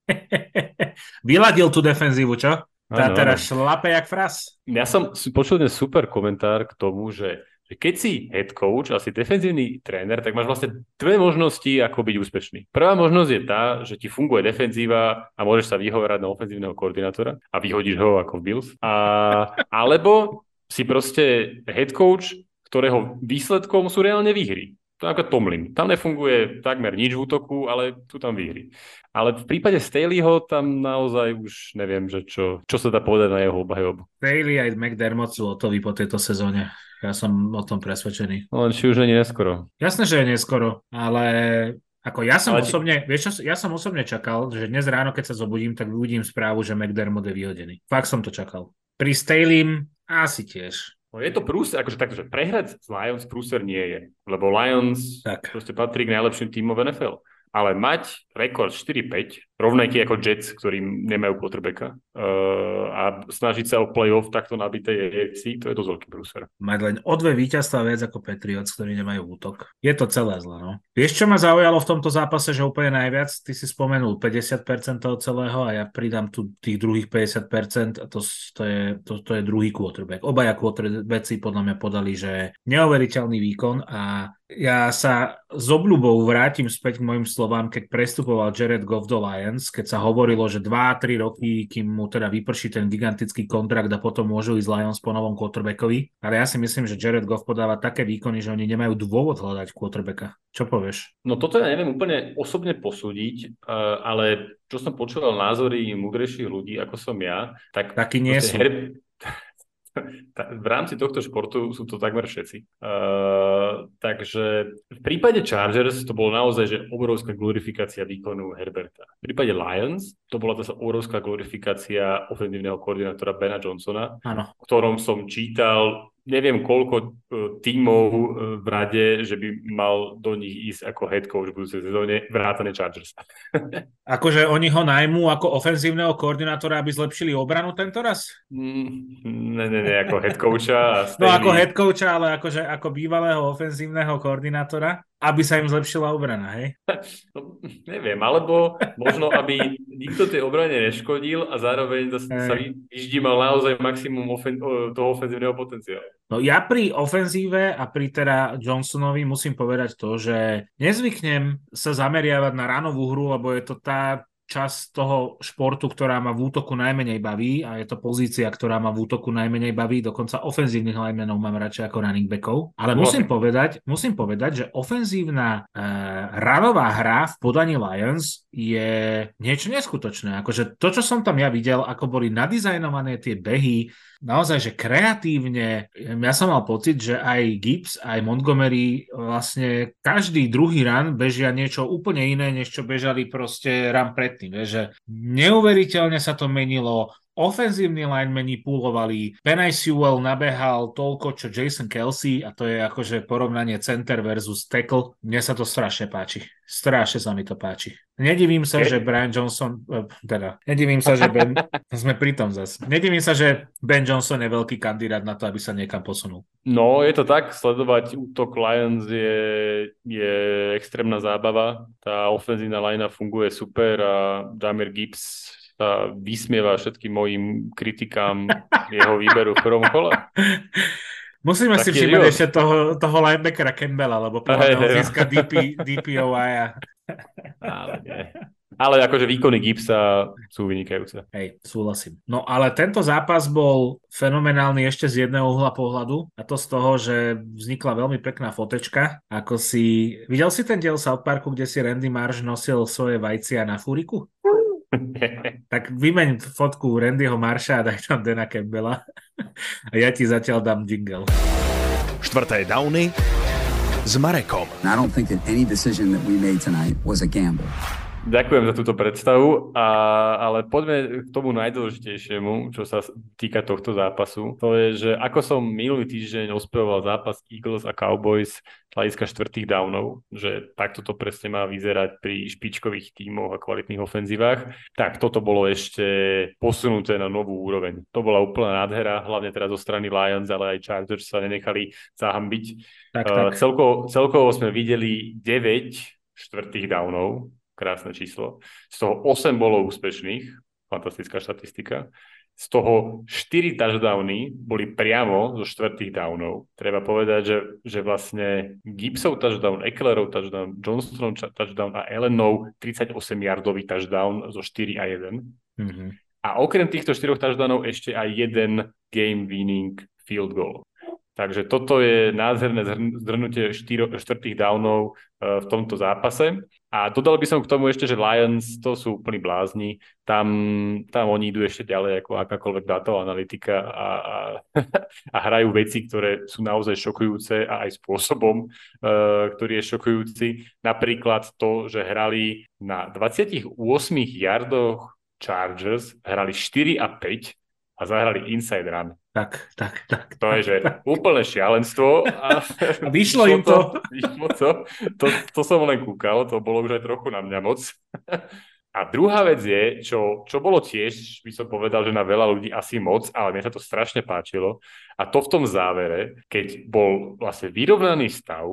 Vyladil tú defenzívu, čo? Tá ano, teraz šlape jak fras. Ja som počul ten super komentár k tomu, že keď si head coach a defenzívny tréner, tak máš vlastne dve možnosti, ako byť úspešný. Prvá možnosť je tá, že ti funguje defenzíva a môžeš sa vyhovorať na ofenzívneho koordinátora a vyhodíš ho ako v Bills. A, alebo si proste head coach ktorého výsledkom sú reálne výhry. To je ako Tomlin. Tam nefunguje takmer nič v útoku, ale tu tam výhry. Ale v prípade Staleyho tam naozaj už neviem, že čo, čo sa dá povedať na jeho obhajobu. Staley aj McDermott sú hotoví po tejto sezóne. Ja som o tom presvedčený. No, len či už nie neskoro. Jasné, že je neskoro, ale ako ja som ale osobne, vieš čo, ja som osobne čakal, že dnes ráno, keď sa zobudím, tak uvidím správu, že McDermott je vyhodený. Fakt som to čakal. Pri Staleym asi tiež. No je to prúser, akože takto, že prehrať z Lions prúser nie je, lebo Lions tak. proste patrí k najlepším týmom v NFL ale mať rekord 4-5, rovnaký ako Jets, ktorí nemajú quarterbacka, uh, a snažiť sa o playoff takto nabitej EFC, to je dosť veľký brúser. Mať len o dve víťazstva viac ako Patriots, ktorí nemajú útok. Je to celé zle, no. Vieš, čo ma zaujalo v tomto zápase, že úplne najviac? Ty si spomenul 50% toho celého a ja pridám tu tých druhých 50% a to, to, je, to, to je druhý quarterback. Obaja quarterbacki podľa mňa podali, že neuveriteľný výkon a ja sa s obľubou vrátim späť k mojim slovám, keď prestupoval Jared Goff do Lions, keď sa hovorilo, že 2-3 roky, kým mu teda vyprší ten gigantický kontrakt a potom môžu ísť Lions po novom quarterbackovi. Ale ja si myslím, že Jared Goff podáva také výkony, že oni nemajú dôvod hľadať quarterbacka. Čo povieš? No toto ja neviem úplne osobne posúdiť, eh, ale čo som počúval názory múdrejších ľudí, ako som ja, tak... Taký nie sú. Her v rámci tohto športu sú to takmer všetci. Uh, takže v prípade Chargers to bolo naozaj že obrovská glorifikácia výkonu Herberta. V prípade Lions to bola zase obrovská glorifikácia ofenzívneho koordinátora Bena Johnsona, ano. ktorom som čítal neviem koľko e, tímov e, v rade, že by mal do nich ísť ako head coach v budúcej sezóne, vrátane Chargers. akože oni ho najmú ako ofenzívneho koordinátora, aby zlepšili obranu tento raz? Mm, ne, ne, ne, ako head coacha. no ako head coacha, ale akože ako bývalého ofenzívneho koordinátora. Aby sa im zlepšila obrana, hej? No, neviem, alebo možno, aby nikto tej obrane neškodil a zároveň sa vyždímal naozaj maximum ofen- toho ofenzívneho potenciálu. No ja pri ofenzíve a pri teda Johnsonovi musím povedať to, že nezvyknem sa zameriavať na ránovú hru, lebo je to tá časť toho športu, ktorá ma v útoku najmenej baví a je to pozícia, ktorá ma v útoku najmenej baví, dokonca ofenzívnych linemenov mám radšej ako running backov. Ale musím povedať, musím povedať, že ofenzívna uh, ranová hra v podaní Lions je niečo neskutočné. Akože to, čo som tam ja videl, ako boli nadizajnované tie behy, naozaj, že kreatívne, ja som mal pocit, že aj Gibbs, aj Montgomery vlastne každý druhý run bežia niečo úplne iné, než čo bežali proste run predtým. Že neuveriteľne sa to menilo, ofenzívni linemeni púlovali, Penay Sewell nabehal toľko, čo Jason Kelsey a to je akože porovnanie center versus tackle. Mne sa to strašne páči. Strašne sa mi to páči. Nedivím sa, že Brian Johnson, e, teda, nedivím sa, že Ben, sme pri tom zase. Nedivím sa, že Ben Johnson je veľký kandidát na to, aby sa niekam posunul. No, je to tak, sledovať útok Lions je, je extrémna zábava. Tá ofenzívna linea funguje super a Damir Gibbs sa vysmieva všetkým mojim kritikám jeho výberu v prvom kole. Musíme tak si všimnúť ešte toho, toho linebackera Campbella, lebo podľa hey, získa DP, DPOI a... Ale nie. Ale akože výkony Gipsa sú vynikajúce. Hej, súhlasím. No ale tento zápas bol fenomenálny ešte z jedného uhla pohľadu a to z toho, že vznikla veľmi pekná fotečka, ako si... Videl si ten diel South Parku, kde si Randy Marsh nosil svoje vajcia na fúriku? tak vymeň fotku Randyho Marša a daj tam Dana Campbella. a ja ti zatiaľ dám jingle. Štvrté downy s Marekom. I don't think that any decision that we made tonight was a gamble. Ďakujem za túto predstavu, a, ale poďme k tomu najdôležitejšiemu, čo sa týka tohto zápasu. To je, že ako som minulý týždeň ospevoval zápas Eagles a Cowboys z hľadiska štvrtých downov, že takto to presne má vyzerať pri špičkových tímoch a kvalitných ofenzívach, tak toto bolo ešte posunuté na novú úroveň. To bola úplná nádhera, hlavne teraz zo strany Lions, ale aj Chargers sa nenechali zahambiť. Tak, tak. Uh, celkovo, celkovo sme videli 9 štvrtých downov, krásne číslo. Z toho 8 bolo úspešných, fantastická štatistika. Z toho 4 touchdowny boli priamo zo štvrtých downov. Treba povedať, že, že vlastne Gibsov touchdown, Ecklerov touchdown, Johnstonov touchdown a Ellenov 38-yardový touchdown zo 4 a 1. Mm-hmm. A okrem týchto 4 touchdownov ešte aj jeden game winning field goal. Takže toto je nádherné zhrnutie štyro, štvrtých downov uh, v tomto zápase. A dodal by som k tomu ešte, že Lions to sú úplní blázni. Tam, tam oni idú ešte ďalej ako akákoľvek dátová analytika a, a, a hrajú veci, ktoré sú naozaj šokujúce a aj spôsobom, uh, ktorý je šokujúci. Napríklad to, že hrali na 28 yardoch Chargers, hrali 4 a 5 a zahrali inside run. Tak, tak, tak. To je, že úplné šialenstvo. A, a vyšlo im to. Vyšlo to. to. To som len kúkal, to bolo už aj trochu na mňa moc. A druhá vec je, čo, čo bolo tiež, by som povedal, že na veľa ľudí asi moc, ale mne sa to strašne páčilo. A to v tom závere, keď bol vlastne vyrovnaný stav,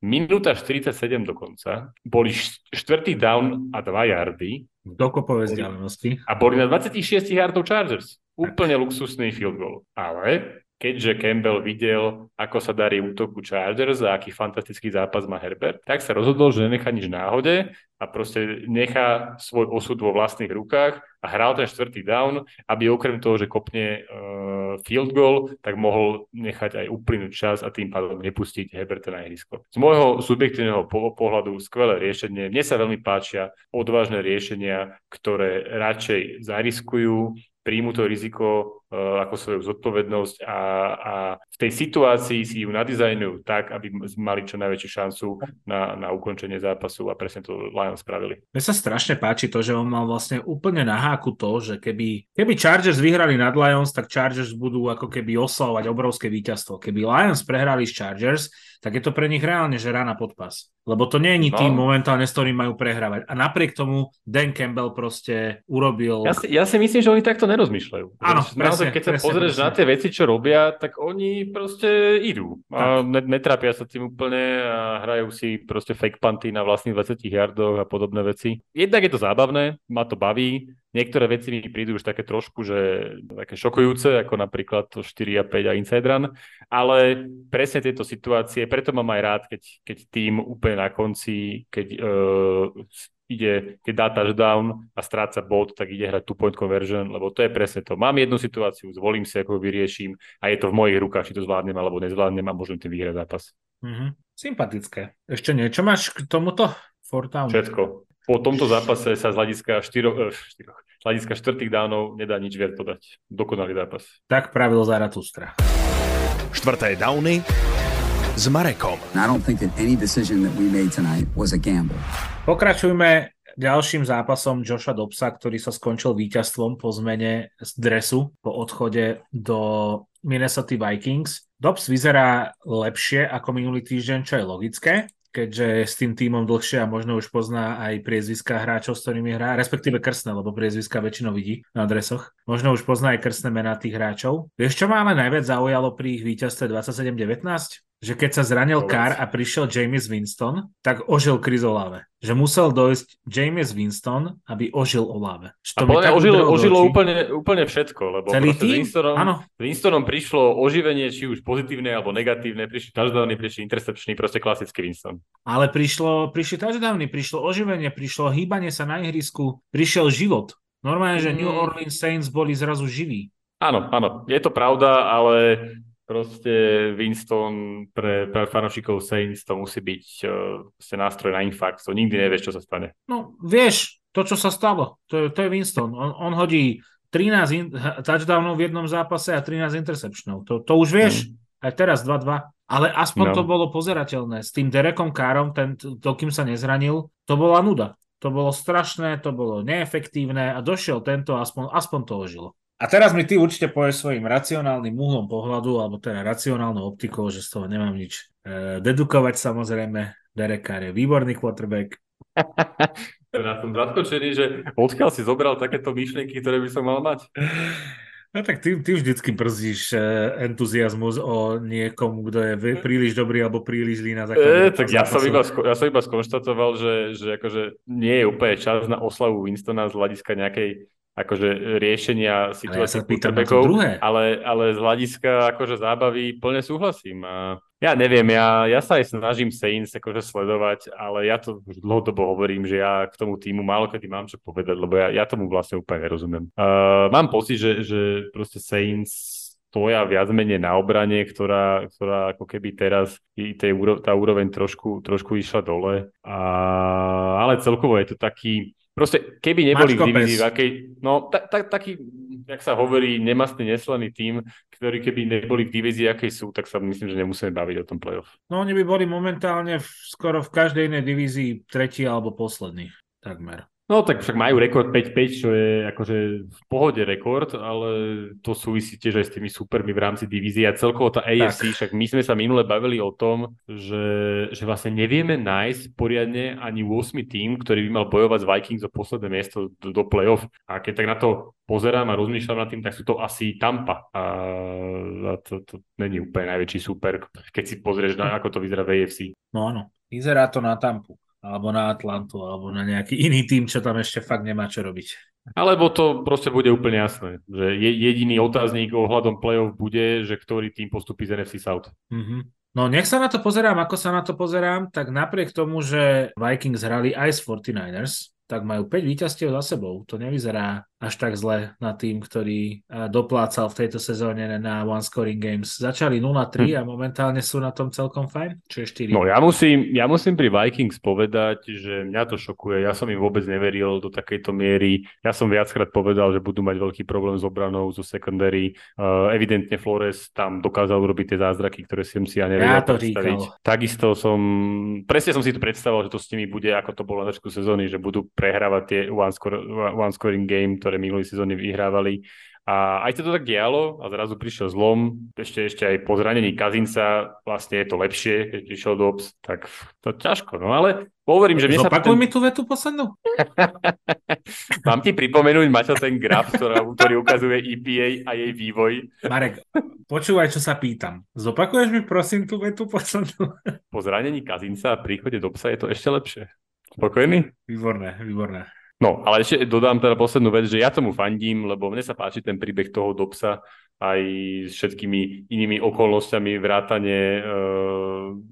minúta 47 dokonca, boli štvrtý down a dva yardy. Dokopové vzdialenosti. A boli na 26 yardov Chargers. Úplne luxusný field goal. Ale keďže Campbell videl, ako sa darí útoku Chargers a aký fantastický zápas má Herbert, tak sa rozhodol, že nenechá nič náhode a proste nechá svoj osud vo vlastných rukách a hral ten štvrtý down, aby okrem toho, že kopne uh, field goal, tak mohol nechať aj uplynúť čas a tým pádom nepustiť Herberta na ihrisko. Z môjho subjektívneho pohľadu skvelé riešenie. Mne sa veľmi páčia odvážne riešenia, ktoré radšej zariskujú, príjmu to riziko ako svoju zodpovednosť a, a v tej situácii si ju nadizajnujú tak, aby mali čo najväčšiu šancu na, na ukončenie zápasu a presne to Lions spravili. Mne sa strašne páči to, že on mal vlastne úplne na háku to, že keby, keby Chargers vyhrali nad Lions, tak Chargers budú ako keby oslavovať obrovské víťazstvo. Keby Lions prehrali s Chargers, tak je to pre nich reálne, že rána podpas. Lebo to nie je no. tým momentálne, s ktorým majú prehrávať. A napriek tomu Dan Campbell proste urobil... Ja si, ja si myslím, že oni takto nerozmýšľajú. Áno, naozaj keď sa presne, pozrieš presne. na tie veci, čo robia, tak oni proste idú. A netrápia sa tým úplne a hrajú si proste fake panty na vlastných 20 yardoch a podobné veci. Jednak je to zábavné, ma to baví, Niektoré veci mi prídu už také trošku, že také šokujúce, ako napríklad to 4 a 5 a Inside Run, ale presne tieto situácie, preto mám aj rád, keď, keď tým úplne na konci, keď uh, ide, keď dá touchdown a stráca bod, tak ide hrať two-point conversion, lebo to je presne to. Mám jednu situáciu, zvolím si, ako vyrieším a je to v mojich rukách, či to zvládnem alebo nezvládnem a môžem tým vyhrať zápas. Mm-hmm. Sympatické. Ešte niečo máš k tomuto? Fortown? Všetko. Po tomto zápase sa z hľadiska štyro, štyro, z hľadiska štvrtých dánov nedá nič viac podať. Dokonalý zápas. Tak pravil Zaratustra. Štvrté downy s Marekom. I don't think that any decision that we made tonight was a gamble. Pokračujme ďalším zápasom Joša Dobsa, ktorý sa skončil víťazstvom po zmene z dresu po odchode do Minnesota Vikings. Dobbs vyzerá lepšie ako minulý týždeň, čo je logické keďže s tým týmom dlhšie a možno už pozná aj priezviska hráčov, s ktorými hrá, respektíve krstné, lebo priezviska väčšinou vidí na adresoch. Možno už pozná aj krstné mená tých hráčov. Vieš, čo ma ale najviac zaujalo pri ich víťazstve 27-19? Že keď sa zranil Kár a prišiel James Winston, tak ožil Chris Olave. Že musel dojsť James Winston, aby ožil Olave. a podľa mňa ožilo, úplne, úplne všetko, lebo Celý tým? Winstonom, Áno. Winstonom prišlo oživenie, či už pozitívne alebo negatívne, prišli touchdowny, prišli intercepčný, proste klasický Winston. Ale prišlo, prišli touchdowny, prišlo oživenie, prišlo hýbanie sa na ihrisku, prišiel život. Normálne, že mm. New Orleans Saints boli zrazu živí. Áno, áno, je to pravda, ale proste Winston pre, pre fanúšikov Saints to musí byť uh, nástroj na infarkt, to nikdy nevieš, čo sa stane. No, vieš, to, čo sa stalo, to je, to je Winston. On, on hodí 13 in, touchdownov v jednom zápase a 13 interceptionov. To, to už vieš, mm. aj teraz 2-2. Ale aspoň no. to bolo pozerateľné. S tým Derekom Károm, ten, to, kým sa nezranil, to bola nuda. To bolo strašné, to bolo neefektívne a došiel tento, aspoň, aspoň to ožilo. A teraz mi ty určite povieš svojim racionálnym uhlom pohľadu, alebo teda racionálnou optikou, že z toho nemám nič e, dedukovať samozrejme. Derek Carr je výborný quarterback. Ja som zaskočený, že odkiaľ si zobral takéto myšlienky, ktoré by som mal mať. No tak ty, ty vždycky brzdíš e, entuziasmus o niekomu, kto je príliš dobrý alebo príliš zlý na základe. E, tak ja som, iba, ja som iba skonštatoval, že, že akože nie je úplne čas na oslavu Winstona z hľadiska nejakej akože riešenia situácií ale, ja ale, ale z hľadiska akože zábavy plne súhlasím. A ja neviem, ja, ja sa aj snažím Saints akože sledovať, ale ja to už dlhodobo hovorím, že ja k tomu týmu málo kedy mám čo povedať, lebo ja, ja tomu vlastne úplne nerozumiem. Uh, mám pocit, že, že proste Saints stoja viac menej na obrane, ktorá, ktorá ako keby teraz tej, tá úroveň trošku, trošku išla dole. A, ale celkovo je to taký, Proste, keby neboli v divízii, v akej, no ta, ta, taký, jak sa hovorí, nemastný, neslaný tým, ktorý keby neboli v divízii, akej sú, tak sa myslím, že nemusíme baviť o tom playoff. No oni by boli momentálne v, skoro v každej inej divízii tretí alebo posledný, takmer. No tak však majú rekord 5-5, čo je akože v pohode rekord, ale to súvisí tiež aj s tými supermi v rámci divízie a celkovo tá AFC, tak. však my sme sa minule bavili o tom, že, že vlastne nevieme nájsť poriadne ani 8 tým, ktorý by mal bojovať s Vikings o posledné miesto do, do play-off. A keď tak na to pozerám a rozmýšľam nad tým, tak sú to asi Tampa. A, a to, to není úplne najväčší super, keď si pozrieš, na, ako to vyzerá v AFC. No áno, vyzerá to na Tampu alebo na Atlantu, alebo na nejaký iný tým, čo tam ešte fakt nemá čo robiť. Alebo to proste bude úplne jasné, že jediný otáznik ohľadom play-off bude, že ktorý tým postupí z NFC South. Mm-hmm. No nech sa na to pozerám, ako sa na to pozerám, tak napriek tomu, že Vikings hrali aj s 49ers, tak majú 5 víťazstiev za sebou. To nevyzerá až tak zle na tým, ktorý doplácal v tejto sezóne na one scoring games. Začali 0-3 hm. a momentálne sú na tom celkom fajn, čo je 4. No ja musím, ja musím pri Vikings povedať, že mňa to šokuje. Ja som im vôbec neveril do takejto miery. Ja som viackrát povedal, že budú mať veľký problém s obranou, zo secondary. Uh, evidentne Flores tam dokázal urobiť tie zázraky, ktoré som si ja nevedel ja to predstaviť. Říkal. Takisto som, presne som si to predstavoval, že to s nimi bude, ako to bolo na začiatku sezóny, že budú prehrávať tie one, score, one scoring game, ktoré minulý sezóny vyhrávali A aj sa to tak dialo a zrazu prišiel zlom, ešte, ešte aj po zranení Kazinca vlastne je to lepšie, keď prišiel Dobbs, tak to ťažko, no ale hovorím, že mne Zopakuj sa... mi tú vetu poslednú. Mám ti pripomenúť, Maťo, ten graf, ktorý, ktorý ukazuje EPA a jej vývoj. Marek, počúvaj, čo sa pýtam. Zopakuješ mi prosím tú vetu poslednú? po zranení Kazinca a príchode Dobsa je to ešte lepšie. Spokojný? Výborné, výborné. No, ale ešte dodám teda poslednú vec, že ja tomu fandím, lebo mne sa páči ten príbeh toho Dobsa aj s všetkými inými okolnostiami vrátane e,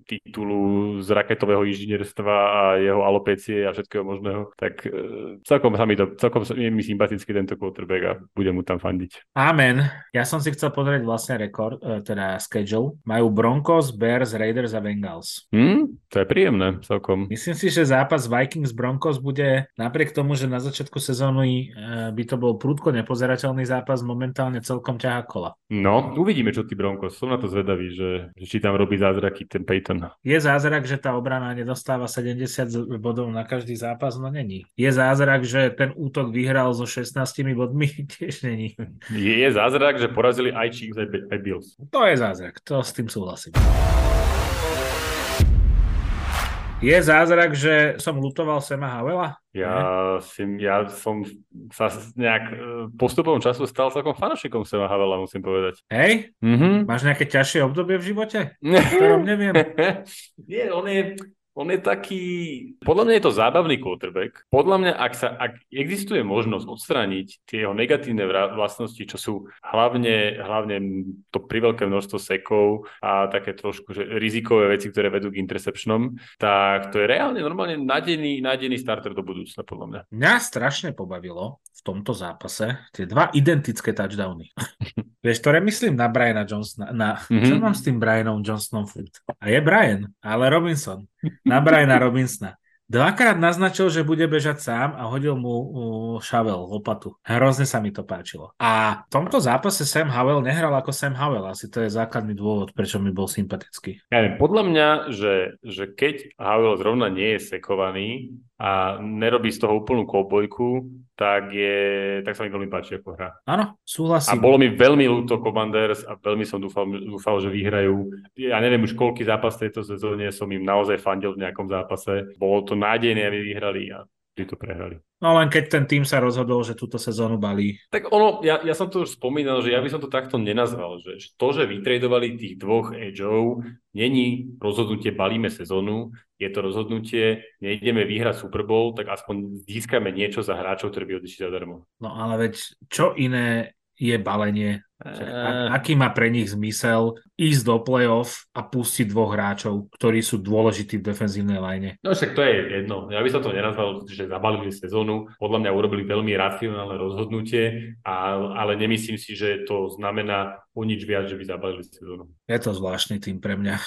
titulu z raketového inžinierstva a jeho alopecie a všetkého možného, tak e, celkom sa mi to, celkom je mi sympatický tento quarterback a budem mu tam fandiť. Amen. Ja som si chcel pozrieť vlastne rekord, e, teda schedule. Majú Broncos, Bears, Raiders a Bengals. Hmm, to je príjemné celkom. Myslím si, že zápas Vikings Broncos bude napriek tomu, že na začiatku sezóny e, by to bol prúdko nepozerateľný zápas, momentálne celkom ťahá kola. No, uvidíme, čo ty Broncos. Som na to zvedavý, že, že či tam robí zázraky ten Peyton. Je zázrak, že tá obrana nedostáva 70 bodov na každý zápas? No není. Je zázrak, že ten útok vyhral so 16 bodmi? Tiež není. Je, je zázrak, že porazili aj Chiefs, aj, aj Bills. To je zázrak, to s tým súhlasím. Je zázrak, že som lutoval Sema Havela? Ja, si, ja som sa nejak e, postupom času stal celkom fanošikom Sema Havela, musím povedať. Hej? Mm-hmm. Máš nejaké ťažšie obdobie v živote? ktorom neviem. Nie, on je, on je taký, podľa mňa je to zábavný quarterback. Podľa mňa, ak, sa, ak existuje možnosť odstrániť tie jeho negatívne vlastnosti, čo sú hlavne, hlavne to priveľké množstvo sekov a také trošku že rizikové veci, ktoré vedú k interceptionom, tak to je reálne normálne nádejný, nádejný starter do budúcna, podľa mňa. Mňa strašne pobavilo v tomto zápase tie dva identické touchdowny. Vieš, ktoré myslím na Briana Johnsona, na, mm-hmm. čo mám s tým Brianom Johnsonom furt? A je Brian, ale Robinson. Na Briana Robinsona. Dvakrát naznačil, že bude bežať sám a hodil mu Shavel lopatu. Hrozne sa mi to páčilo. A v tomto zápase Sam Howell nehral ako Sam Howell. Asi to je základný dôvod, prečo mi bol sympatický. Ja podľa mňa, že, že keď Howell zrovna nie je sekovaný, a nerobí z toho úplnú kobojku, tak, je, tak sa mi veľmi páči ako hra. Áno, súhlasím. A bolo mi veľmi ľúto Commanders a veľmi som dúfal, dúfal, že vyhrajú. Ja neviem už koľký zápas tejto sezóne som im naozaj fandil v nejakom zápase. Bolo to nádejné, aby vyhrali a to prehrali. No len keď ten tým sa rozhodol, že túto sezónu balí. Tak ono, ja, ja som to už spomínal, že ja by som to takto nenazval, že to, že vytredovali tých dvoch edgeov, není rozhodnutie balíme sezónu, je to rozhodnutie, nejdeme vyhrať Super Bowl, tak aspoň získame niečo za hráčov, ktorí by odišli zadarmo. No ale veď čo iné je balenie a, aký má pre nich zmysel ísť do play-off a pustiť dvoch hráčov, ktorí sú dôležití v defenzívnej line? No však to je jedno. Ja by som to nenazval, že zabalili sezónu. Podľa mňa urobili veľmi racionálne rozhodnutie, ale nemyslím si, že to znamená o nič viac, že by zabalili sezónu. Je to zvláštny tým pre mňa.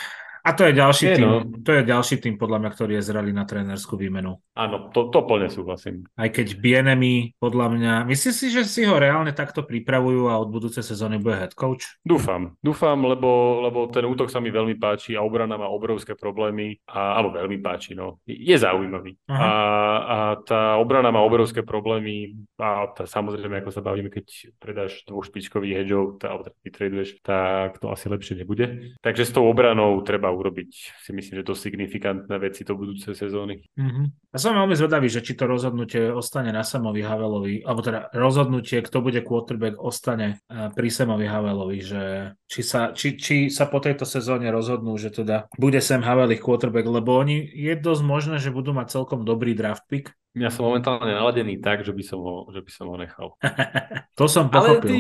A to je ďalší je, tým, no. to je ďalší tým podľa mňa, ktorý je zreli na trénerskú výmenu. Áno, to, to plne súhlasím. Aj keď Bienemi, podľa mňa, myslíš si, že si ho reálne takto pripravujú a od budúcej sezóny bude head coach? Dúfam, dúfam, lebo, lebo ten útok sa mi veľmi páči a obrana má obrovské problémy, a, alebo veľmi páči, no. Je zaujímavý. A, a tá obrana má obrovské problémy a tá, samozrejme, ako sa bavíme, keď predáš dvoch špičkových hedžov, alebo vytreduješ, tak to asi lepšie nebude. Takže s tou obranou treba urobiť si myslím, že to signifikantné veci do budúcej sezóny. Mm-hmm. Ja som veľmi zvedavý, že či to rozhodnutie ostane na Samovi Havelovi, alebo teda rozhodnutie, kto bude quarterback, ostane eh, pri Samovi Havelovi, že či sa, či, či sa po tejto sezóne rozhodnú, že teda bude Sam Havel ich quarterback, lebo oni je dosť možné, že budú mať celkom dobrý draft pick, ja som momentálne naladený tak, že by som ho, že by som ho nechal. to som pochopil. Ale ty,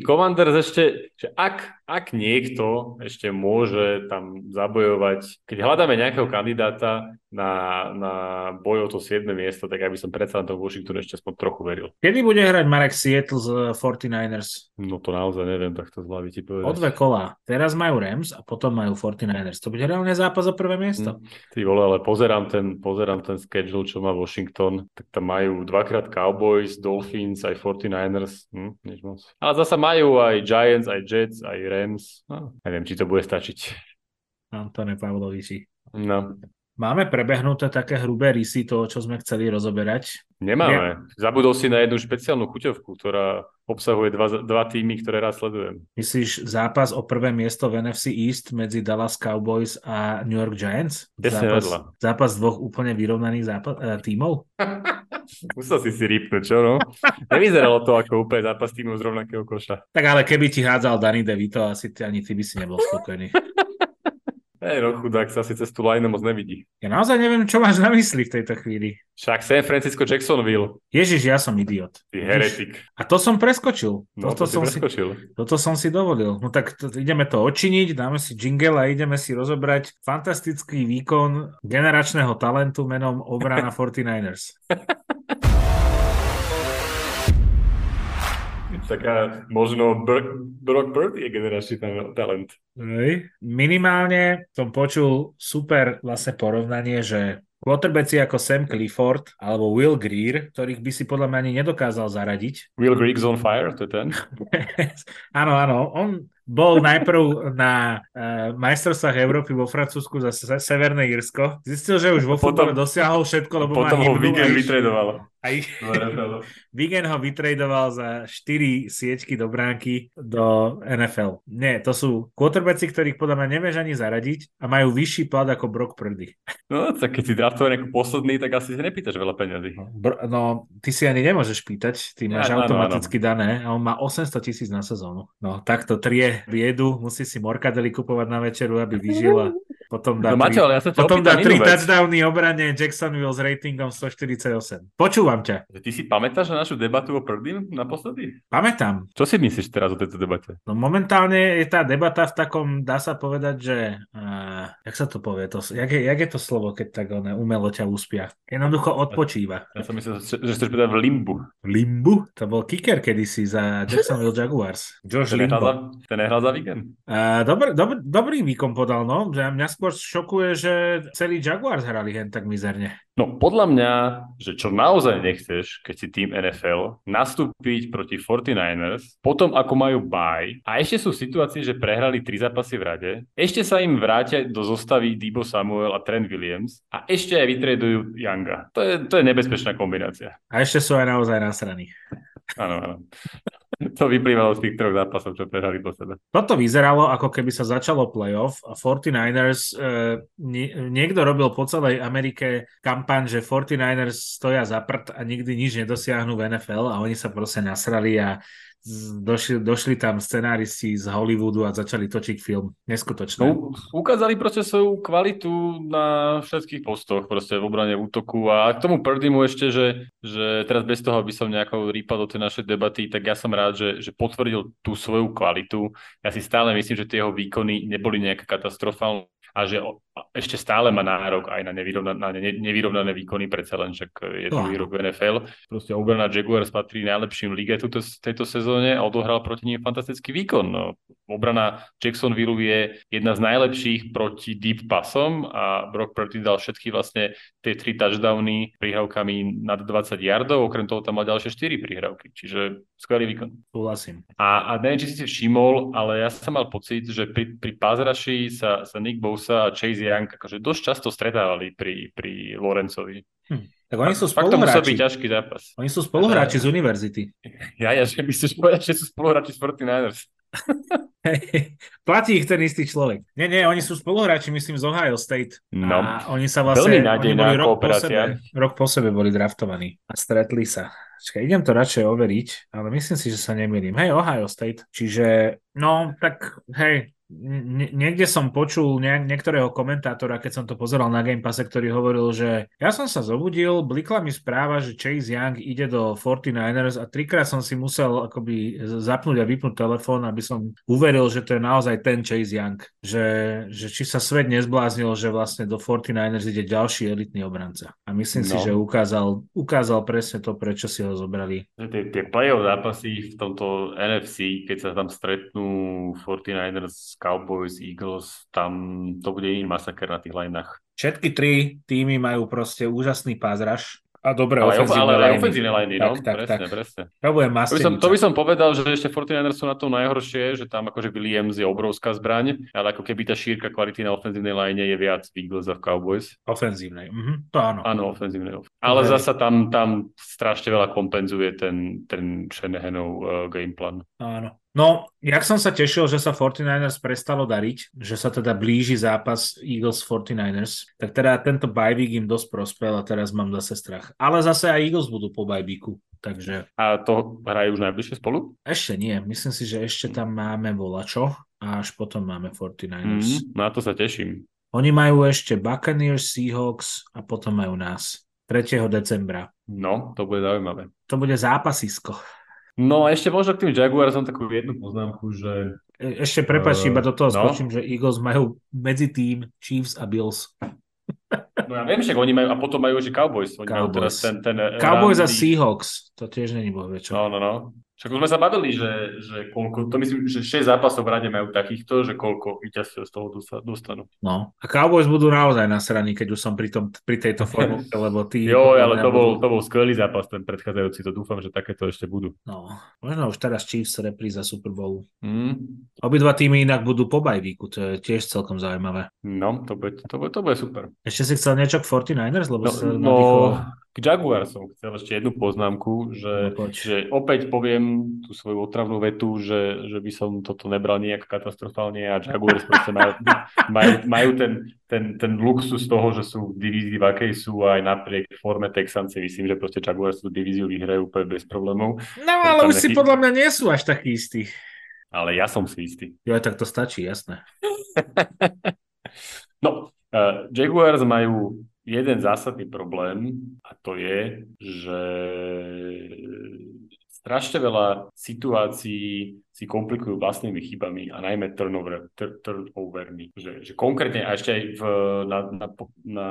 Commanders ešte, že ak, ak niekto ešte môže tam zabojovať, keď hľadáme nejakého kandidáta na, na boj o to 7. miesto, tak aby som predsa na tom Washington ešte aspoň trochu veril. Kedy bude hrať Marek Seattle z 49ers? No to naozaj neviem, tak to z hlavy ti povedať. O dve kola. Teraz majú Rams a potom majú 49ers. To bude reálne zápas o prvé miesto. Hm. Ty vole, ale pozerám ten, pozerám ten schedule, čo má Washington Washington, tak tam majú dvakrát Cowboys, Dolphins, aj 49ers, hm, nič moc. Ale zasa majú aj Giants, aj Jets, aj Rams. No, neviem, či to bude stačiť. Antone Pavloviči. No. Máme prebehnuté také hrubé rysy toho, čo sme chceli rozoberať? Nemáme. Ja... Zabudol si na jednu špeciálnu chuťovku, ktorá obsahuje dva, dva týmy, ktoré raz sledujem. Myslíš zápas o prvé miesto v NFC East medzi Dallas Cowboys a New York Giants? zápas, zápas dvoch úplne vyrovnaných zápas, uh, tímov? Musel si si rýpnuť, čo no? Nevyzeralo to ako úplne zápas týmov z rovnakého koša. Tak ale keby ti hádzal Danny DeVito, asi ty, ani ty by si nebol spokojný. Hej, no chudák sa si cez tú line moc nevidí. Ja naozaj neviem, čo máš na mysli v tejto chvíli. Však San Francisco Jacksonville. Ježiš, ja som idiot. Ty heretik. A to som preskočil. No, toto, to som preskočil. Si, toto som si dovolil. No tak to, ideme to odčiniť, dáme si jingle a ideme si rozobrať fantastický výkon generačného talentu menom obrana 49ers. Taká možno Br- Brock Purdy je generačný talent. Minimálne som počul super vlastne porovnanie, že Quarterbacki ako Sam Clifford alebo Will Greer, ktorých by si podľa mňa ani nedokázal zaradiť. Will Greer's on fire, to je ten? áno, áno. On bol najprv na uh, majstrovstvách Európy vo Francúzsku za Severné Irsko. Zistil, že už vo futbole dosiahol všetko, lebo potom ho Vigen vytredoval. Aj Vigen ho vytradoval za 4 siečky do bránky do NFL. Nie, to sú quarterbacki, ktorých podľa mňa nevieš ani zaradiť a majú vyšší plat ako Brock Purdy. No, tak keď si draftovaný ako posledný, tak asi si nepýtaš veľa peniazy. No, no, ty si ani nemôžeš pýtať, ty máš ja, automaticky no, no. dané a on má 800 tisíc na sezónu. No, takto trie viedu, musí si morkadely kupovať na večeru, aby vyžil a potom dá, no, Maťo, ale ja sa potom dá 3 touchdowny obrane Jacksonville s ratingom 148. Počúvam ťa. Ty si pamätáš na našu debatu o Prdym naposledy? Pamätám. Čo si myslíš teraz o tejto debate? No momentálne je tá debata v takom, dá sa povedať, že uh, jak sa to povie, to, jak, je, jak je to slovo, keď tak one, umelo ťa uspia? Jednoducho odpočíva. Ja som myslel, že chceš povedať v limbu. Limbu? To bol kicker kedysi za Jacksonville Jaguars. Josh ten Limbo. Nehral za, ten nehral za víkend? Uh, dobr, dobr, dobrý výkon podal, no. Mňa skôr šokuje, že celý Jaguars hrali hen tak mizerne. No podľa mňa, že čo naozaj nechceš, keď si tým NFL, nastúpiť proti 49ers, potom ako majú bye a ešte sú situácie, že prehrali tri zápasy v rade, ešte sa im vrátia do zostavy Debo Samuel a Trent Williams a ešte aj vytredujú Younga. To je, to je nebezpečná kombinácia. A ešte sú aj naozaj nasraní. Áno, áno. To vyplývalo z tých troch zápasov, čo prehrali po sebe. Toto vyzeralo, ako keby sa začalo playoff a 49ers, e, niekto robil po celej Amerike kampaň, že 49ers stoja za prd a nikdy nič nedosiahnu v NFL a oni sa proste nasrali a došli, došli tam scenáristi z Hollywoodu a začali točiť film. Neskutočné. No, ukázali proste svoju kvalitu na všetkých postoch, proste v obrane útoku a k tomu Purdymu ešte, že, že teraz bez toho, aby som nejako rýpal do tej našej debaty, tak ja som rád, že, že potvrdil tú svoju kvalitu. Ja si stále myslím, že tie jeho výkony neboli nejaké katastrofálne a že ešte stále má nárok aj na nevyrovnané, nevyrovnané výkony, predsa len však je druhý rok v NFL. Proste obrana Jaguars patrí najlepším lige túto, tejto sezóne a odohral proti nim fantastický výkon. No, obrana Jacksonville je jedna z najlepších proti deep pasom a Brock Purdy dal všetky vlastne tie tri touchdowny prihrávkami nad 20 yardov, okrem toho tam mal ďalšie 4 prihrávky, čiže skvelý výkon. Súhlasím. A, a neviem, či si si všimol, ale ja som mal pocit, že pri, pri pázraši sa, sa Nick Bosa a Chase Young akože dosť často stretávali pri, pri Lorencovi. Hm. Tak oni sú spoluhráči. Fakt to musel byť ťažký zápas. Oni sú spoluhráči z univerzity. Ja, ja, že myslíš povedať, že sú spoluhráči z 49ers. Platí ich ten istý človek. Nie, nie, oni sú spoluhráči, myslím, z Ohio State. No. A oni sa vlastne... Veľmi nádejná rok po, sebe, rok po sebe boli draftovaní a stretli sa. Čakaj, idem to radšej overiť, ale myslím si, že sa nemýlim. Hej, Ohio State. Čiže, no, tak, hej, niekde som počul nie, niektorého komentátora, keď som to pozeral na Game Passe, ktorý hovoril, že ja som sa zobudil, blikla mi správa, že Chase Young ide do 49ers a trikrát som si musel akoby zapnúť a vypnúť telefón, aby som uveril, že to je naozaj ten Chase Young. Že, že či sa svet nezbláznil, že vlastne do 49ers ide ďalší elitný obranca. A myslím no. si, že ukázal, ukázal presne to, prečo si ho zobrali. Tie, tie play-off zápasy v tomto NFC, keď sa tam stretnú 49ers Cowboys, Eagles, tam to bude iný masaker na tých lineách. Všetky tri týmy majú proste úžasný pázraž A dobre ale, ofenzívne ale, ale ofenzívne liney, no, tak, tak, presne, tak. presne. To, bude to, by som, to by som povedal, že ešte 49ers sú na tom najhoršie, že tam akože Williams je obrovská zbraň, ale ako keby tá šírka kvality na ofenzívnej line je viac v Eagles a v Cowboys. Ofenzívnej, mhm, to áno. Áno, ofenzívnej. Ale okay. zasa tam, tam strašne veľa kompenzuje ten, ten Shanahanov uh, game plan. Áno. No, jak som sa tešil, že sa 49ers prestalo dariť, že sa teda blíži zápas Eagles 49ers, tak teda tento bajvík im dosť prospel a teraz mám zase strach. Ale zase aj Eagles budú po bajvíku, takže... A to hrajú už najbližšie spolu? Ešte nie, myslím si, že ešte tam máme volačo a až potom máme 49ers. Mm, na to sa teším. Oni majú ešte Buccaneers, Seahawks a potom majú nás 3. decembra. No, to bude zaujímavé. To bude zápasisko. No a ešte možno k tým Jaguarsom takú jednu poznámku, že... E, ešte prepáč, uh, iba do toho no? skočím, že Eagles majú medzi tým Chiefs a Bills. No ja viem, však oni majú, a potom majú že Cowboys. Oni Cowboys. Majú teraz ten, ten Cowboys a Seahawks, to tiež není bohvie čo. No, no, no. Však už sme sa bavili, že, že koľko, to myslím, že 6 zápasov v rade majú takýchto, že koľko víťazstiev z toho dostanú. No, a Cowboys budú naozaj nasraní, keď už som pri, tom, pri tejto formule, lebo tí... Jo, ale to bol, to bol skvelý zápas, ten predchádzajúci, to dúfam, že takéto ešte budú. No, možno už teraz Chiefs repríza Super Bowl. Mm. Obidva týmy inak budú po bajvíku, to je tiež celkom zaujímavé. No, to bude, to bude, to bude super. Ešte si chcel niečo k 49ers, lebo no, sa no, k Jaguar som chcel ešte jednu poznámku, že, no, že opäť poviem tú svoju otravnú vetu, že, že by som toto nebral nejak katastrofálne a Jaguars proste majú, majú, majú ten, ten, ten luxus toho, že sú v divízii, v akej sú aj napriek forme Texanci. Myslím, že proste Jaguars tú divíziu vyhrajú úplne bez problémov. No ale už si podľa mňa nie sú až takí istí. Ale ja som si istý. Jo, tak to stačí, jasné. no, uh, Jaguars majú jeden zásadný problém a to je, že strašne veľa situácií si komplikujú vlastnými chybami a najmä turnover, turnovermi. Že, že konkrétne a ešte aj v, na, na, na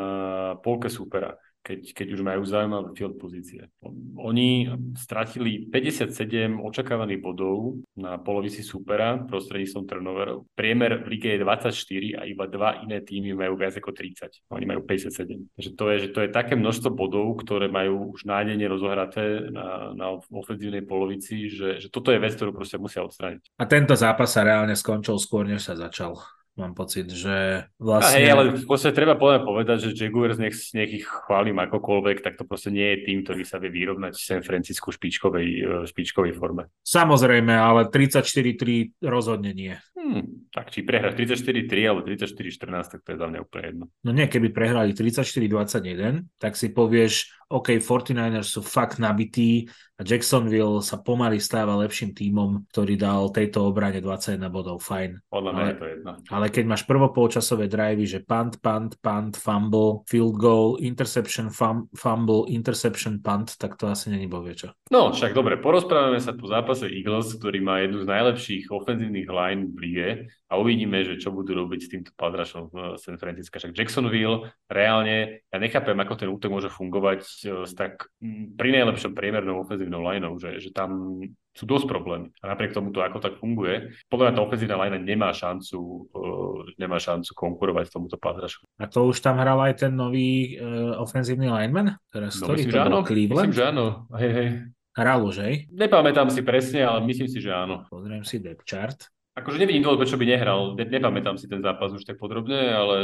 polke supera keď, keď už majú zaujímavé field pozície. Oni stratili 57 očakávaných bodov na polovici supera prostredníctvom turnoverov. Priemer v lige je 24 a iba dva iné týmy majú viac ako 30. Oni majú 57. Takže to je, že to je také množstvo bodov, ktoré majú už nádejne rozohraté na, na ofenzívnej polovici, že, že toto je vec, ktorú proste musia odstrániť. A tento zápas sa reálne skončil skôr, než sa začal mám pocit, že vlastne... Hej, ale v podstate treba povedať, že Jaguars nech, nech ich chválim akokoľvek, tak to proste nie je tým, ktorý sa vie vyrovnať San Francisco špičkovej, e, špičkovej forme. Samozrejme, ale 34-3 rozhodne nie. Hmm, tak či prehráš 34-3 alebo 34-14, tak to je za mňa úplne jedno. No nie, keby prehrali 34-21, tak si povieš, OK, 49ers sú fakt nabití a Jacksonville sa pomaly stáva lepším tímom, ktorý dal tejto obrane 21 bodov, fajn. Podľa mňa je to jedno. Ale keď máš prvopolčasové drivey, že punt, punt, punt, fumble, field goal, interception, fum, fumble, interception, punt, tak to asi není bovie čo. No, však dobre, porozprávame sa po zápase Eagles, ktorý má jednu z najlepších ofenzívnych line v lige a uvidíme, že čo budú robiť s týmto padrašom v San Francisco. Však Jacksonville, reálne, ja nechápem, ako ten útok môže fungovať e, s tak pri najlepšom priemernou ofenzívnou lineou, že, že tam sú dosť problémy. A napriek tomu to, ako tak funguje, podľa mňa tá ofenzívna line nemá šancu, uh, nemá šancu konkurovať tomuto padrašu. A to už tam hral aj ten nový uh, ofenzívny lineman? Teraz, no, myslím, že áno. Myslím, že áno. Hej, hej. Hral už, hej? Nepamätám si presne, ale myslím si, že áno. Pozriem si depth chart. Akože nevidím dôvod, prečo by nehral. Ne, nepamätám si ten zápas už tak podrobne, ale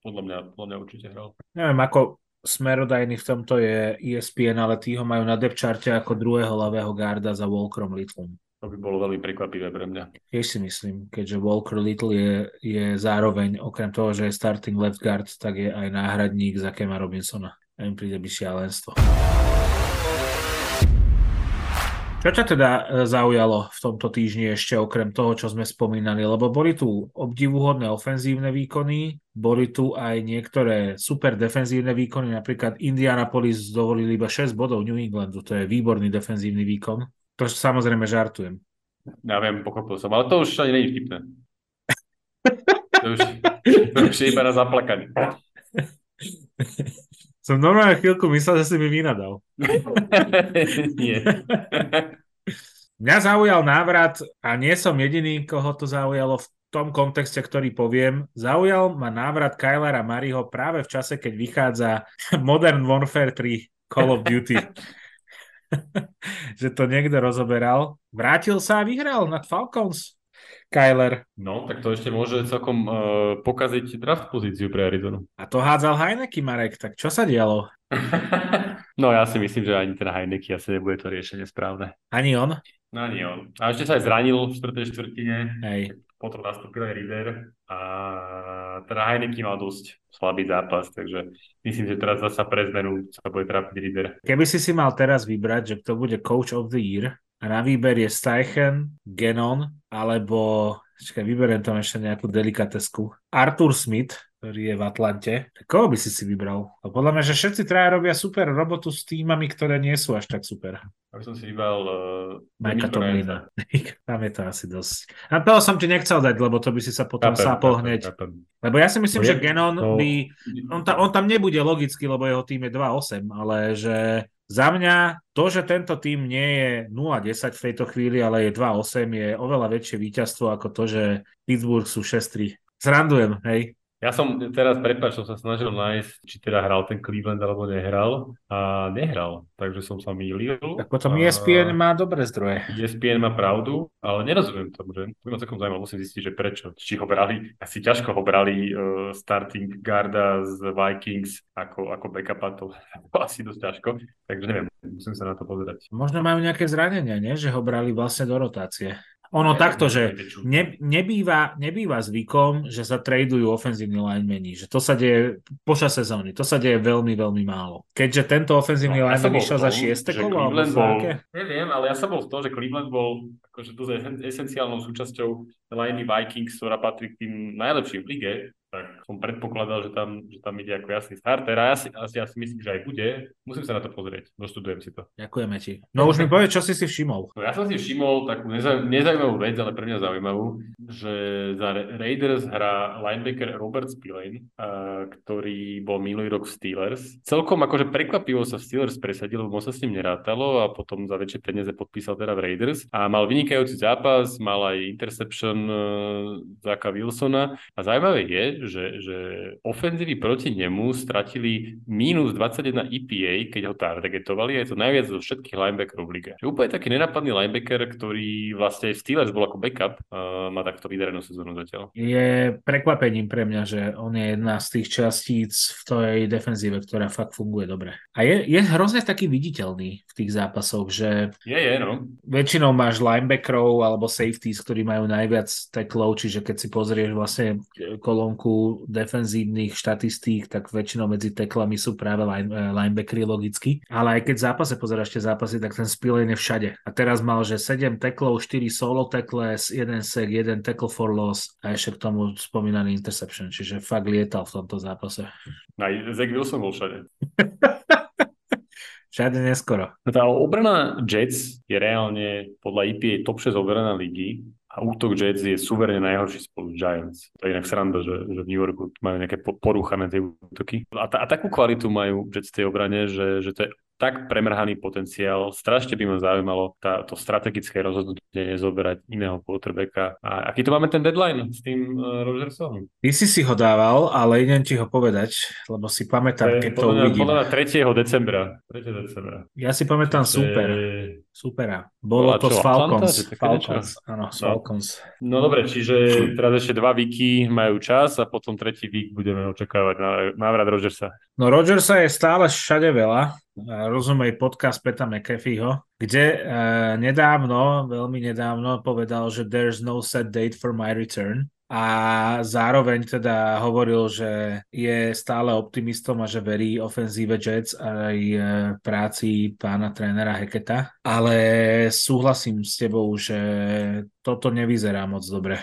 podľa mňa, podľa mňa určite hral. Neviem, ako smerodajný v tomto je ESPN, ale tí ho majú na depčarte ako druhého ľavého garda za Walkerom Littlom. To by bolo veľmi prekvapivé pre mňa. Tiež si myslím, keďže Walker Little je, je zároveň, okrem toho, že je starting left guard, tak je aj náhradník za Kema Robinsona. A im príde by šialenstvo. Čo ťa teda e, zaujalo v tomto týždni ešte okrem toho, čo sme spomínali? Lebo boli tu obdivuhodné ofenzívne výkony, boli tu aj niektoré super defenzívne výkony, napríklad Indianapolis dovolili iba 6 bodov New Englandu, to je výborný defenzívny výkon. To samozrejme žartujem. Ja viem, pochopil som, ale to už ani je vtipné. To už, to už je iba na zaplakanie. Som normálne chvíľku myslel, že si mi vynadal. Nie. Mňa zaujal návrat a nie som jediný, koho to zaujalo v tom kontexte, ktorý poviem. Zaujal ma návrat Kylera Mariho práve v čase, keď vychádza Modern Warfare 3 Call of Duty. že to niekto rozoberal. Vrátil sa a vyhral nad Falcons. Kyler. No, tak to ešte môže celkom uh, pokaziť draft pozíciu pre Arizonu. A to hádzal Heineke, Marek, tak čo sa dialo? no ja si myslím, že ani ten Heineke asi nebude to riešenie správne. Ani on? No ani on. A ešte sa aj zranil v 4. štvrtine. Hej. Potom nastúpil aj River a teda Heineke mal dosť slabý zápas, takže myslím, že teraz zasa pre zmenu sa bude trápiť River. Keby si si mal teraz vybrať, že kto bude coach of the year, a na výber je Steichen, Genon, alebo, čakaj, vyberiem tam ešte nejakú delikatesku, Arthur Smith, ktorý je v Atlante. Koho by si si vybral? A podľa mňa, že všetci traja robia super robotu s týmami, ktoré nie sú až tak super. Aby som si vybral uh, Majka Tomlina. Tam je to asi dosť. A toho som ti nechcel dať, lebo to by si sa potom chápem, sápol hneď. Chápem. Lebo ja si myslím, no, že Genon no. by... On, ta, on tam nebude logicky, lebo jeho tým je 2-8, ale že za mňa to, že tento tým nie je 0-10 v tejto chvíli, ale je 2-8, je oveľa väčšie víťazstvo ako to, že Pittsburgh sú 6-3. Zrandujem, hej. Ja som teraz, prepáč, som sa snažil nájsť, či teda hral ten Cleveland alebo nehral a nehral, takže som sa mýlil. Tak potom a... ESPN má dobré zdroje. ESPN má pravdu, ale nerozumiem tomu, že to ma celkom zaujímavé, musím zistiť, že prečo. Či ho brali, asi ťažko ho brali uh, starting guarda z Vikings ako, ako backupa, to asi dosť ťažko, takže neviem, musím sa na to pozerať. Možno majú nejaké zranenia, nie? že ho brali vlastne do rotácie. Ono takto, že ne, nebýva, nebýva zvykom, že sa tradujú ofenzívni linemeni, že to sa deje počas sezóny, to sa deje veľmi, veľmi málo. Keďže tento ofenzívny no, lineman ja vyšiel za šieste kolo, alebo bol, Neviem, ale ja som bol v tom, že Cleveland bol akože je esenciálnou súčasťou liney Vikings, ktorá patrí k tým najlepším v lige, tak som predpokladal, že tam, že tam ide ako jasný ja si, asi, ja si myslím, že aj bude. Musím sa na to pozrieť, doštudujem si to. Ďakujeme ti. No už mi povedz, čo si si všimol. No, ja som si všimol takú nezaujímavú vec, ale pre mňa zaujímavú, že za Raiders hrá linebacker Robert Spillane, ktorý bol minulý rok v Steelers. Celkom akože prekvapivo sa v Steelers presadil, lebo sa s ním nerátalo a potom za väčšie peniaze podpísal teda v Raiders a mal vynikajúci zápas, mal aj interception uh, Zaka Wilsona a zaujímavé je, že, že ofenzívy proti nemu stratili minus 21 EPA, keď ho targetovali, a je to najviac zo všetkých linebackerov v lige. Že úplne taký nenapadný linebacker, ktorý vlastne v Steelers bol ako backup, uh, má takto vydarenú sezónu zatiaľ. Je prekvapením pre mňa, že on je jedna z tých častíc v tej defenzíve, ktorá fakt funguje dobre. A je, je hrozne taký viditeľný v tých zápasoch, že je, je, no. väčšinou máš linebackerov alebo safeties, ktorí majú najviac teklov, čiže keď si pozrieš vlastne kolónku defenzívnych štatistík, tak väčšinou medzi teklami sú práve line, eh, linebackery logicky. Ale aj keď v zápase pozeráš tie zápasy, tak ten Spillane je všade. A teraz mal, že 7 teklov, 4 solo tekles, 1 sek, 1 tackle for loss a ešte k tomu spomínaný interception. Čiže fakt lietal v tomto zápase. Aj Zach Wilson bol všade. Všade neskoro. No tá obrana Jets je reálne podľa EPA top 6 obrana ligy a útok Jets je suverene najhorší spolu Giants. To je inak sranda, že, že v New Yorku majú nejaké porúchané tie útoky. A, ta, a takú kvalitu majú Jets v tej obrane, že, že to je tak premrhaný potenciál. Strašne by ma zaujímalo tá, to strategické rozhodnutie zoberať iného quarterbacka. A aký to máme ten deadline s tým uh, Rogersom? Ty si si ho dával, ale idem ti ho povedať, lebo si pamätám, keď to uvidím. Podľa 3. decembra. 3. decembra. Ja si pamätám Čiže... super. Supera. Bolo to z Falcons. Atlanta, Falcons, áno, z no. Falcons. No dobre, čiže teraz ešte dva víky majú čas a potom tretí vík budeme očakávať na návrat Rogersa. No Rogersa je stále všade veľa, rozumej podcast Peta McAfeeho, kde uh, nedávno, veľmi nedávno povedal, že there's no set date for my return a zároveň teda hovoril, že je stále optimistom a že verí ofenzíve Jets aj e, práci pána trénera Heketa, ale súhlasím s tebou, že toto nevyzerá moc dobre.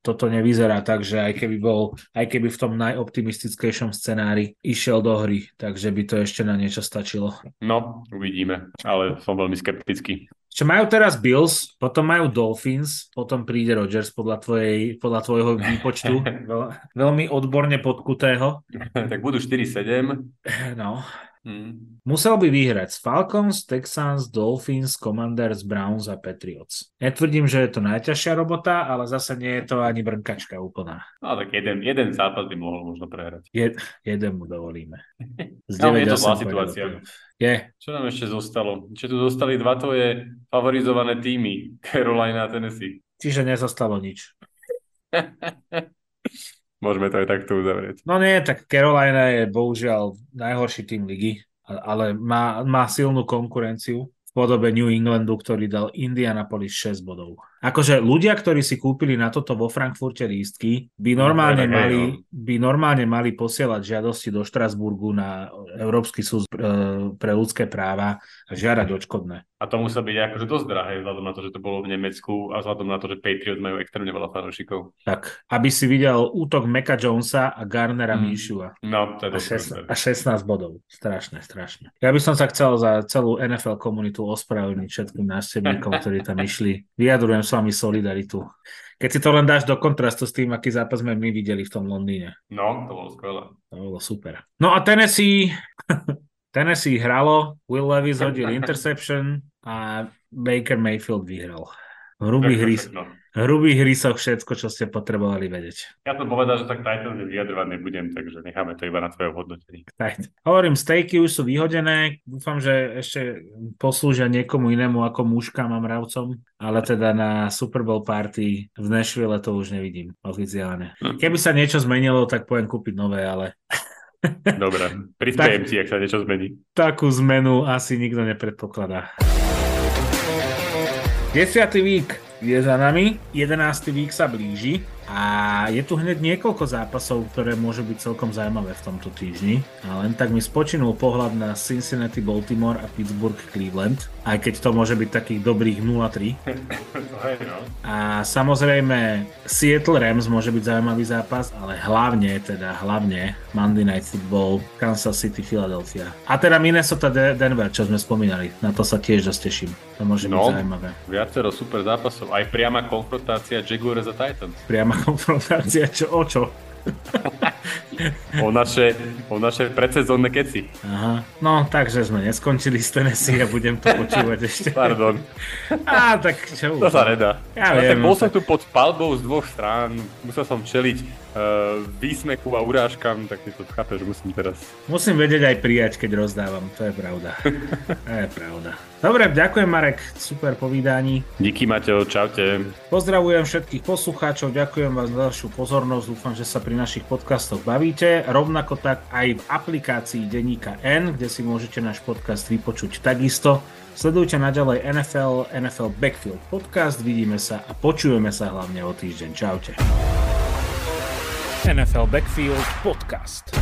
Toto nevyzerá tak, že aj keby bol, aj keby v tom najoptimistickejšom scenári išiel do hry, takže by to ešte na niečo stačilo. No, uvidíme, ale som veľmi skeptický. Čo majú teraz Bills, potom majú Dolphins, potom príde Rodgers podľa, tvojej, podľa tvojho výpočtu, veľ, veľmi odborne podkutého. tak budú 4-7. No. Mm. Musel by vyhrať s Falcons, Texans, Dolphins, Commanders, Browns a Patriots. Netvrdím, že je to najťažšia robota, ale zase nie je to ani brnkačka úplná. No tak jeden, jeden zápas by mohol možno prehrať. Je, jeden mu dovolíme. Z no, je to zlá situácia. Je. Čo nám ešte zostalo? Čo tu zostali dva tvoje favorizované týmy, Carolina a Tennessee. Čiže nezostalo nič. Môžeme to aj takto uzavrieť. No nie, tak Carolina je bohužiaľ najhorší tým ligy, ale má, má silnú konkurenciu v podobe New Englandu, ktorý dal Indianapolis 6 bodov. Akože ľudia, ktorí si kúpili na toto vo Frankfurte lístky, by no, normálne, no, mali, no. by normálne mali posielať žiadosti do Štrasburgu na Európsky súd pre ľudské práva a žiadať odškodné. A to muselo byť akože dosť drahé, vzhľadom na to, že to bolo v Nemecku a vzhľadom na to, že Patriot majú extrémne veľa fanúšikov. Tak, aby si videl útok Meka Jonesa a Garnera mm. Minshua. No, to je a, 16, a 16 bodov. Strašné, strašné. Ja by som sa chcel za celú NFL komunitu ospravedlniť všetkým návštevníkom, ktorí tam išli. Vyjadrujem s vami solidaritu. Keď si to len dáš do kontrastu s tým, aký zápas sme my videli v tom Londýne. No, to bolo skvelé. To bolo super. No a Tennessee, Tennessee hralo, Will Levis hodil interception a Baker Mayfield vyhral. Hrubý hry, hrubých rysoch všetko, čo ste potrebovali vedieť. Ja som povedal, že tak Titans vyjadrovať nebudem, takže necháme to iba na tvojom hodnotení. Hovorím, stejky už sú vyhodené, dúfam, že ešte poslúžia niekomu inému ako mužkám a mravcom, ale teda na Super Bowl party v Nashville to už nevidím oficiálne. Hm. Keby sa niečo zmenilo, tak poviem kúpiť nové, ale... Dobre, prispiejem ti, ak sa niečo zmení. Takú zmenu asi nikto nepredpokladá. Desiatý vík je za nami, 11. vík sa blíži a je tu hneď niekoľko zápasov, ktoré môžu byť celkom zaujímavé v tomto týždni. A len tak mi spočinul pohľad na Cincinnati, Baltimore a Pittsburgh, Cleveland, aj keď to môže byť takých dobrých 0-3. A samozrejme Seattle Rams môže byť zaujímavý zápas, ale hlavne, teda hlavne Monday Night Football, Kansas City, Philadelphia. A teda Minnesota, Denver, čo sme spomínali. Na to sa tiež dosť teším. To môže no, byť zaujímavé. Viacero super zápasov aj priama konfrontácia Jaguars a Titans. Priama konfrontácia, čo, o čo? o naše, o naše predsezónne keci. Aha. No, takže sme neskončili s Tennessee a budem to počúvať ešte. Pardon. Á, tak čo? To sa nedá. Ja, ja viem. Tak bol som tu pod palbou z dvoch strán, musel som čeliť uh, výsmeku a urážkam, tak to chápeš, musím teraz. Musím vedieť aj prijať, keď rozdávam, to je pravda. to je pravda. Dobre, ďakujem Marek, super povídání. Díky Mateo, čaute. Pozdravujem všetkých poslucháčov, ďakujem vám za vašu pozornosť, dúfam, že sa pri našich podcastoch bavíte. Rovnako tak aj v aplikácii Deníka N, kde si môžete náš podcast vypočuť takisto. Sledujte naďalej NFL, NFL Backfield podcast, vidíme sa a počujeme sa hlavne o týždeň. Čaute. NFL Backfield Podcast.